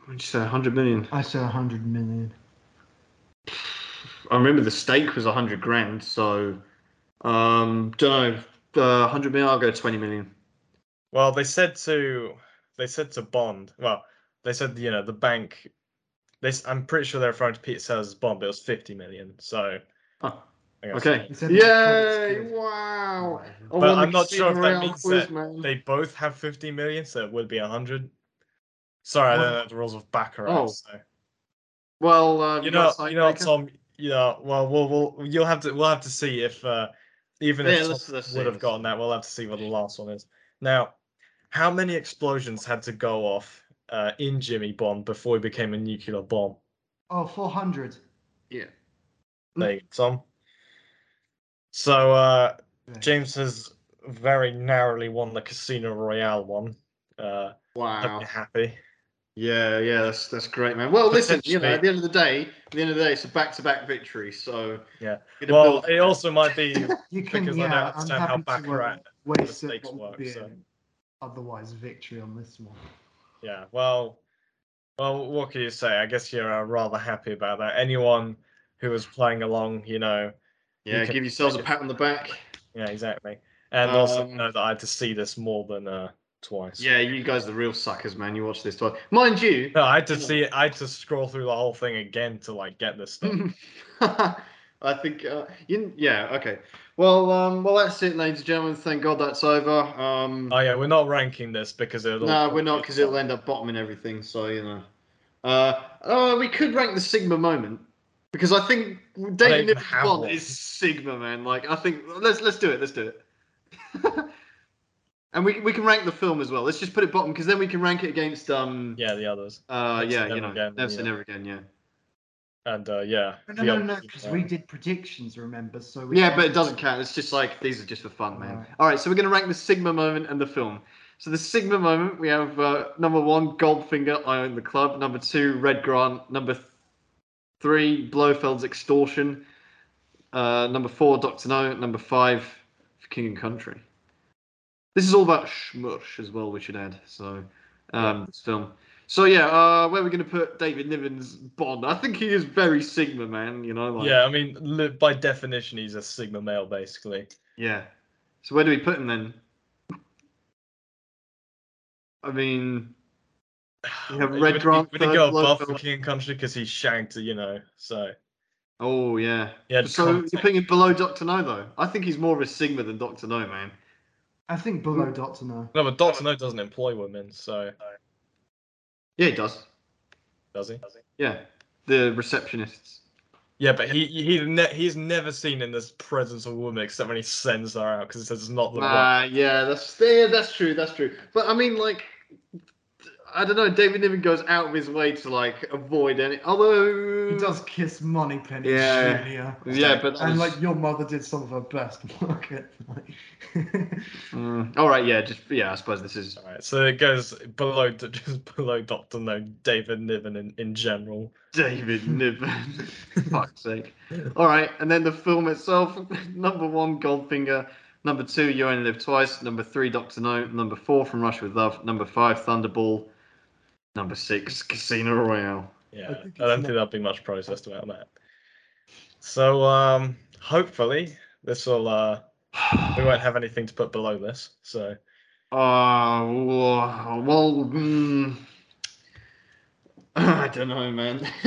[SPEAKER 1] What did you say? 100 million.
[SPEAKER 3] I said 100 million.
[SPEAKER 1] I remember the stake was 100 grand, so um, don't know. Uh, 100 million. I'll go 20 million.
[SPEAKER 2] Well, they said to they said to Bond. Well, they said you know the bank. This I'm pretty sure they're referring to Peter Sellers' Bond, but it was 50 million. So
[SPEAKER 1] Oh, okay. Yay! Wow. I
[SPEAKER 2] But I'm not sure if that means
[SPEAKER 1] quiz,
[SPEAKER 2] that
[SPEAKER 1] man.
[SPEAKER 2] they both have 50 million, so it would be 100. Sorry, I don't know the rules of Baccarat.
[SPEAKER 1] Oh,
[SPEAKER 2] so.
[SPEAKER 1] Well, uh,
[SPEAKER 2] You know, you know, what,
[SPEAKER 1] tiebreaker?
[SPEAKER 2] Tom. Yeah, well, we'll, we'll, you'll have to, we'll have to see if, uh, even
[SPEAKER 1] Yeah,
[SPEAKER 2] if
[SPEAKER 1] let's-
[SPEAKER 2] Tom
[SPEAKER 1] let's
[SPEAKER 2] would have
[SPEAKER 1] let's
[SPEAKER 2] gotten that, we'll have to see what the last one is. Now, how many explosions had to go off uh, in Jimmy Bond before he became a nuclear bomb?
[SPEAKER 3] Oh, 400.
[SPEAKER 1] Yeah.
[SPEAKER 2] There you go, Tom. So, uh, James has very narrowly won the Casino Royale one. Uh,
[SPEAKER 1] Wow.
[SPEAKER 2] hope you're happy.
[SPEAKER 1] Yeah, yeah, that's that's great, man. Well, listen, you know, at the end of the day, at the end of the day, it's a back-to-back victory. So
[SPEAKER 2] Yeah. Well,
[SPEAKER 1] build-
[SPEAKER 2] it also might be [LAUGHS]
[SPEAKER 3] You can,
[SPEAKER 2] Because I don't understand how
[SPEAKER 3] happy to
[SPEAKER 2] Baccarat the stakes work, so.
[SPEAKER 3] otherwise victory on this one.
[SPEAKER 2] Yeah, well, well, what can you say? I guess you're uh, rather happy about that. Anyone who was playing along, you know,
[SPEAKER 1] yeah,
[SPEAKER 2] you can-
[SPEAKER 1] give yourselves a pat on the back.
[SPEAKER 2] yeah, exactly, and also
[SPEAKER 1] Um,
[SPEAKER 2] know that I had to see this more than uh, twice.
[SPEAKER 1] Yeah, you guys are the real suckers, man. You watch this twice, mind you.
[SPEAKER 2] No, I had to see it. I had to scroll through the whole thing again to like get this stuff. [LAUGHS]
[SPEAKER 1] I think, uh, you, yeah, okay. Well, um, well, that's it, ladies and gentlemen. Thank God that's over. Um,
[SPEAKER 2] oh yeah, we're not ranking this because it'll.
[SPEAKER 1] no, we're not because it'll end up bottoming everything. So you know, uh, uh, we could rank the Sigma moment because I think David Niven's
[SPEAKER 2] have
[SPEAKER 1] Bond
[SPEAKER 2] one.
[SPEAKER 1] is Sigma, man. Like I think let's let's do it. Let's do it. [LAUGHS] and we we can rank the film as well. Let's just put it bottom because then we can rank it against um
[SPEAKER 2] Yeah, the others,
[SPEAKER 1] uh
[SPEAKER 2] Never
[SPEAKER 1] yeah you
[SPEAKER 2] Never
[SPEAKER 1] know
[SPEAKER 2] Again,
[SPEAKER 1] never say
[SPEAKER 2] yeah.
[SPEAKER 1] never again yeah
[SPEAKER 2] and uh, yeah.
[SPEAKER 3] No, no, no, because
[SPEAKER 2] well.
[SPEAKER 3] we did predictions, remember? So we
[SPEAKER 1] yeah but it doesn't count. It's just like these are just for fun, man.
[SPEAKER 3] Alright.
[SPEAKER 1] All right, so we're gonna rank the Sigma moment and the film. So the Sigma moment we have uh, number one Goldfinger, I own the club. Number two Red Grant. Number th- three Blofeld's extortion. Uh, number four Doctor No. Number five King and Country. This is all about SMERSH as well. We should add. So um, this film. So yeah, uh, where are we going to put David Niven's Bond? I think he is very Sigma, man. You know, like,
[SPEAKER 2] Yeah, I mean, li- by definition, he's a Sigma male, basically.
[SPEAKER 1] yeah. So where do we put him then? I mean, You have [SIGHS] Red
[SPEAKER 2] would,
[SPEAKER 1] Grant,
[SPEAKER 2] Would he go above for King and Country because he's shanked, you know? So
[SPEAKER 1] oh yeah.
[SPEAKER 2] yeah.
[SPEAKER 1] So you're putting him below Doctor No though? I think he's more of a Sigma than Doctor No, man.
[SPEAKER 3] I think below Doctor No.
[SPEAKER 2] No, but Doctor No doesn't employ women, so
[SPEAKER 1] Yeah, he does.
[SPEAKER 2] does he?
[SPEAKER 1] Yeah, the receptionists.
[SPEAKER 2] Yeah, but he he ne- he's never seen in this presence of a woman except when he sends her out because it says it's not the one.
[SPEAKER 1] Ah, yeah, that's yeah, that's true, that's true. But I mean, like, I don't know. David Niven goes out of his way to like avoid any. Although
[SPEAKER 3] He does kiss Money Moneypenny
[SPEAKER 1] Yeah.
[SPEAKER 3] Junior.
[SPEAKER 1] Yeah, but
[SPEAKER 3] and
[SPEAKER 1] was-
[SPEAKER 3] like your mother did some of her best work. Like, [LAUGHS]
[SPEAKER 1] Mm, all right, yeah, just yeah. I suppose this is
[SPEAKER 2] All right, so it goes below just below Doctor No, David Niven in, in general.
[SPEAKER 1] David [LAUGHS] Niven. Fuck's sake. All right, and then the film itself. [LAUGHS] Number one, Goldfinger. Number two, You Only Live Twice. Number three, Doctor No. Number four, From Russia with Love. Number five, Thunderball. Number six, Casino Royale.
[SPEAKER 2] Yeah,
[SPEAKER 3] I
[SPEAKER 2] I, don't think
[SPEAKER 3] not-
[SPEAKER 2] there'll be much protest about that. So um, hopefully this will uh, [SIGHS] we won't have anything to put below this. So
[SPEAKER 1] Uh, well, well, mm, [SIGHS] I don't know, man. [LAUGHS]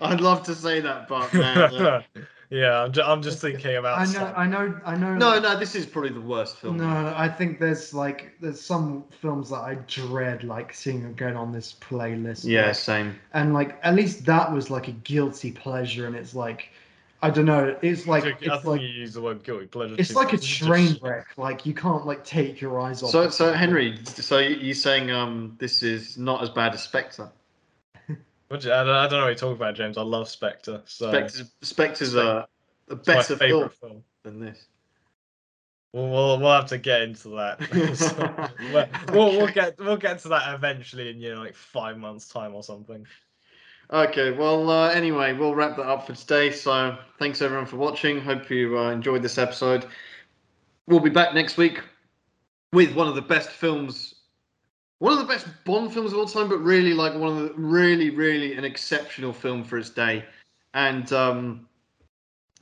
[SPEAKER 1] I'd love to say that, but man, uh, [LAUGHS]
[SPEAKER 2] yeah, I'm, ju- I'm just thinking about.
[SPEAKER 3] I know,
[SPEAKER 2] some-
[SPEAKER 3] I know, I know.
[SPEAKER 1] no, no, this is probably the worst film.
[SPEAKER 3] No, I think there's like there's some films that I dread like seeing again on this playlist.
[SPEAKER 1] Yeah,
[SPEAKER 3] like-
[SPEAKER 1] same.
[SPEAKER 3] and like at least that was like a guilty pleasure, and it's like I don't know, it's like
[SPEAKER 2] I
[SPEAKER 3] it's
[SPEAKER 2] think
[SPEAKER 3] like
[SPEAKER 2] you use the word guilty pleasure.
[SPEAKER 3] it's
[SPEAKER 2] too
[SPEAKER 3] like a train
[SPEAKER 2] just-
[SPEAKER 3] wreck. Like you can't like take your eyes off.
[SPEAKER 1] So, so Henry, so you're saying um this is not as bad as Spectre?
[SPEAKER 2] Which- I, don't, I don't know what you're talking about, James. I love Spectre. So
[SPEAKER 1] Spectre's, Spectre's a, a
[SPEAKER 2] my
[SPEAKER 1] better film
[SPEAKER 2] film.
[SPEAKER 1] than this.
[SPEAKER 2] We'll, we'll we'll have to get into that. So, [LAUGHS] we'll, we'll we'll get we'll get to that eventually in you know like five months time or something.
[SPEAKER 1] Okay, well, uh, anyway, we'll wrap that up for today. So, thanks everyone for watching. Hope you uh, enjoyed this episode. We'll be back next week with one of the best films, one of the best Bond films of all time, but really like one of the really, really an exceptional film for its day. And um,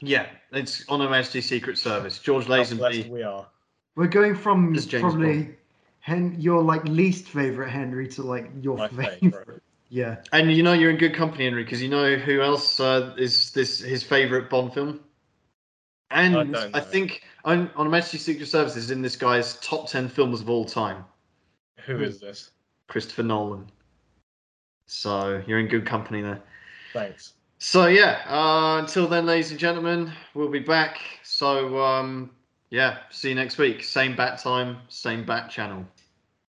[SPEAKER 1] yeah, it's on Her Majesty's Secret Service. George
[SPEAKER 2] How
[SPEAKER 1] Lazenby.
[SPEAKER 2] we are.
[SPEAKER 3] We're going from
[SPEAKER 1] It's James
[SPEAKER 3] probably Hen- your like least favorite Henry to like your
[SPEAKER 2] My
[SPEAKER 3] favorite.
[SPEAKER 2] favorite. [LAUGHS]
[SPEAKER 3] Yeah.
[SPEAKER 1] And you know you're in good company, Henry, because you know who else uh, is this his favorite Bond film. And
[SPEAKER 2] I
[SPEAKER 1] I, think on, on Her Majesty's Secret Service is in this guy's top ten films of all time,
[SPEAKER 2] Who is this?
[SPEAKER 1] Christopher Nolan. So you're in good company there.
[SPEAKER 2] Thanks.
[SPEAKER 1] So yeah, uh, until then, ladies and gentlemen, we'll be back. So um, yeah, see you next week. Same bat time, same bat channel.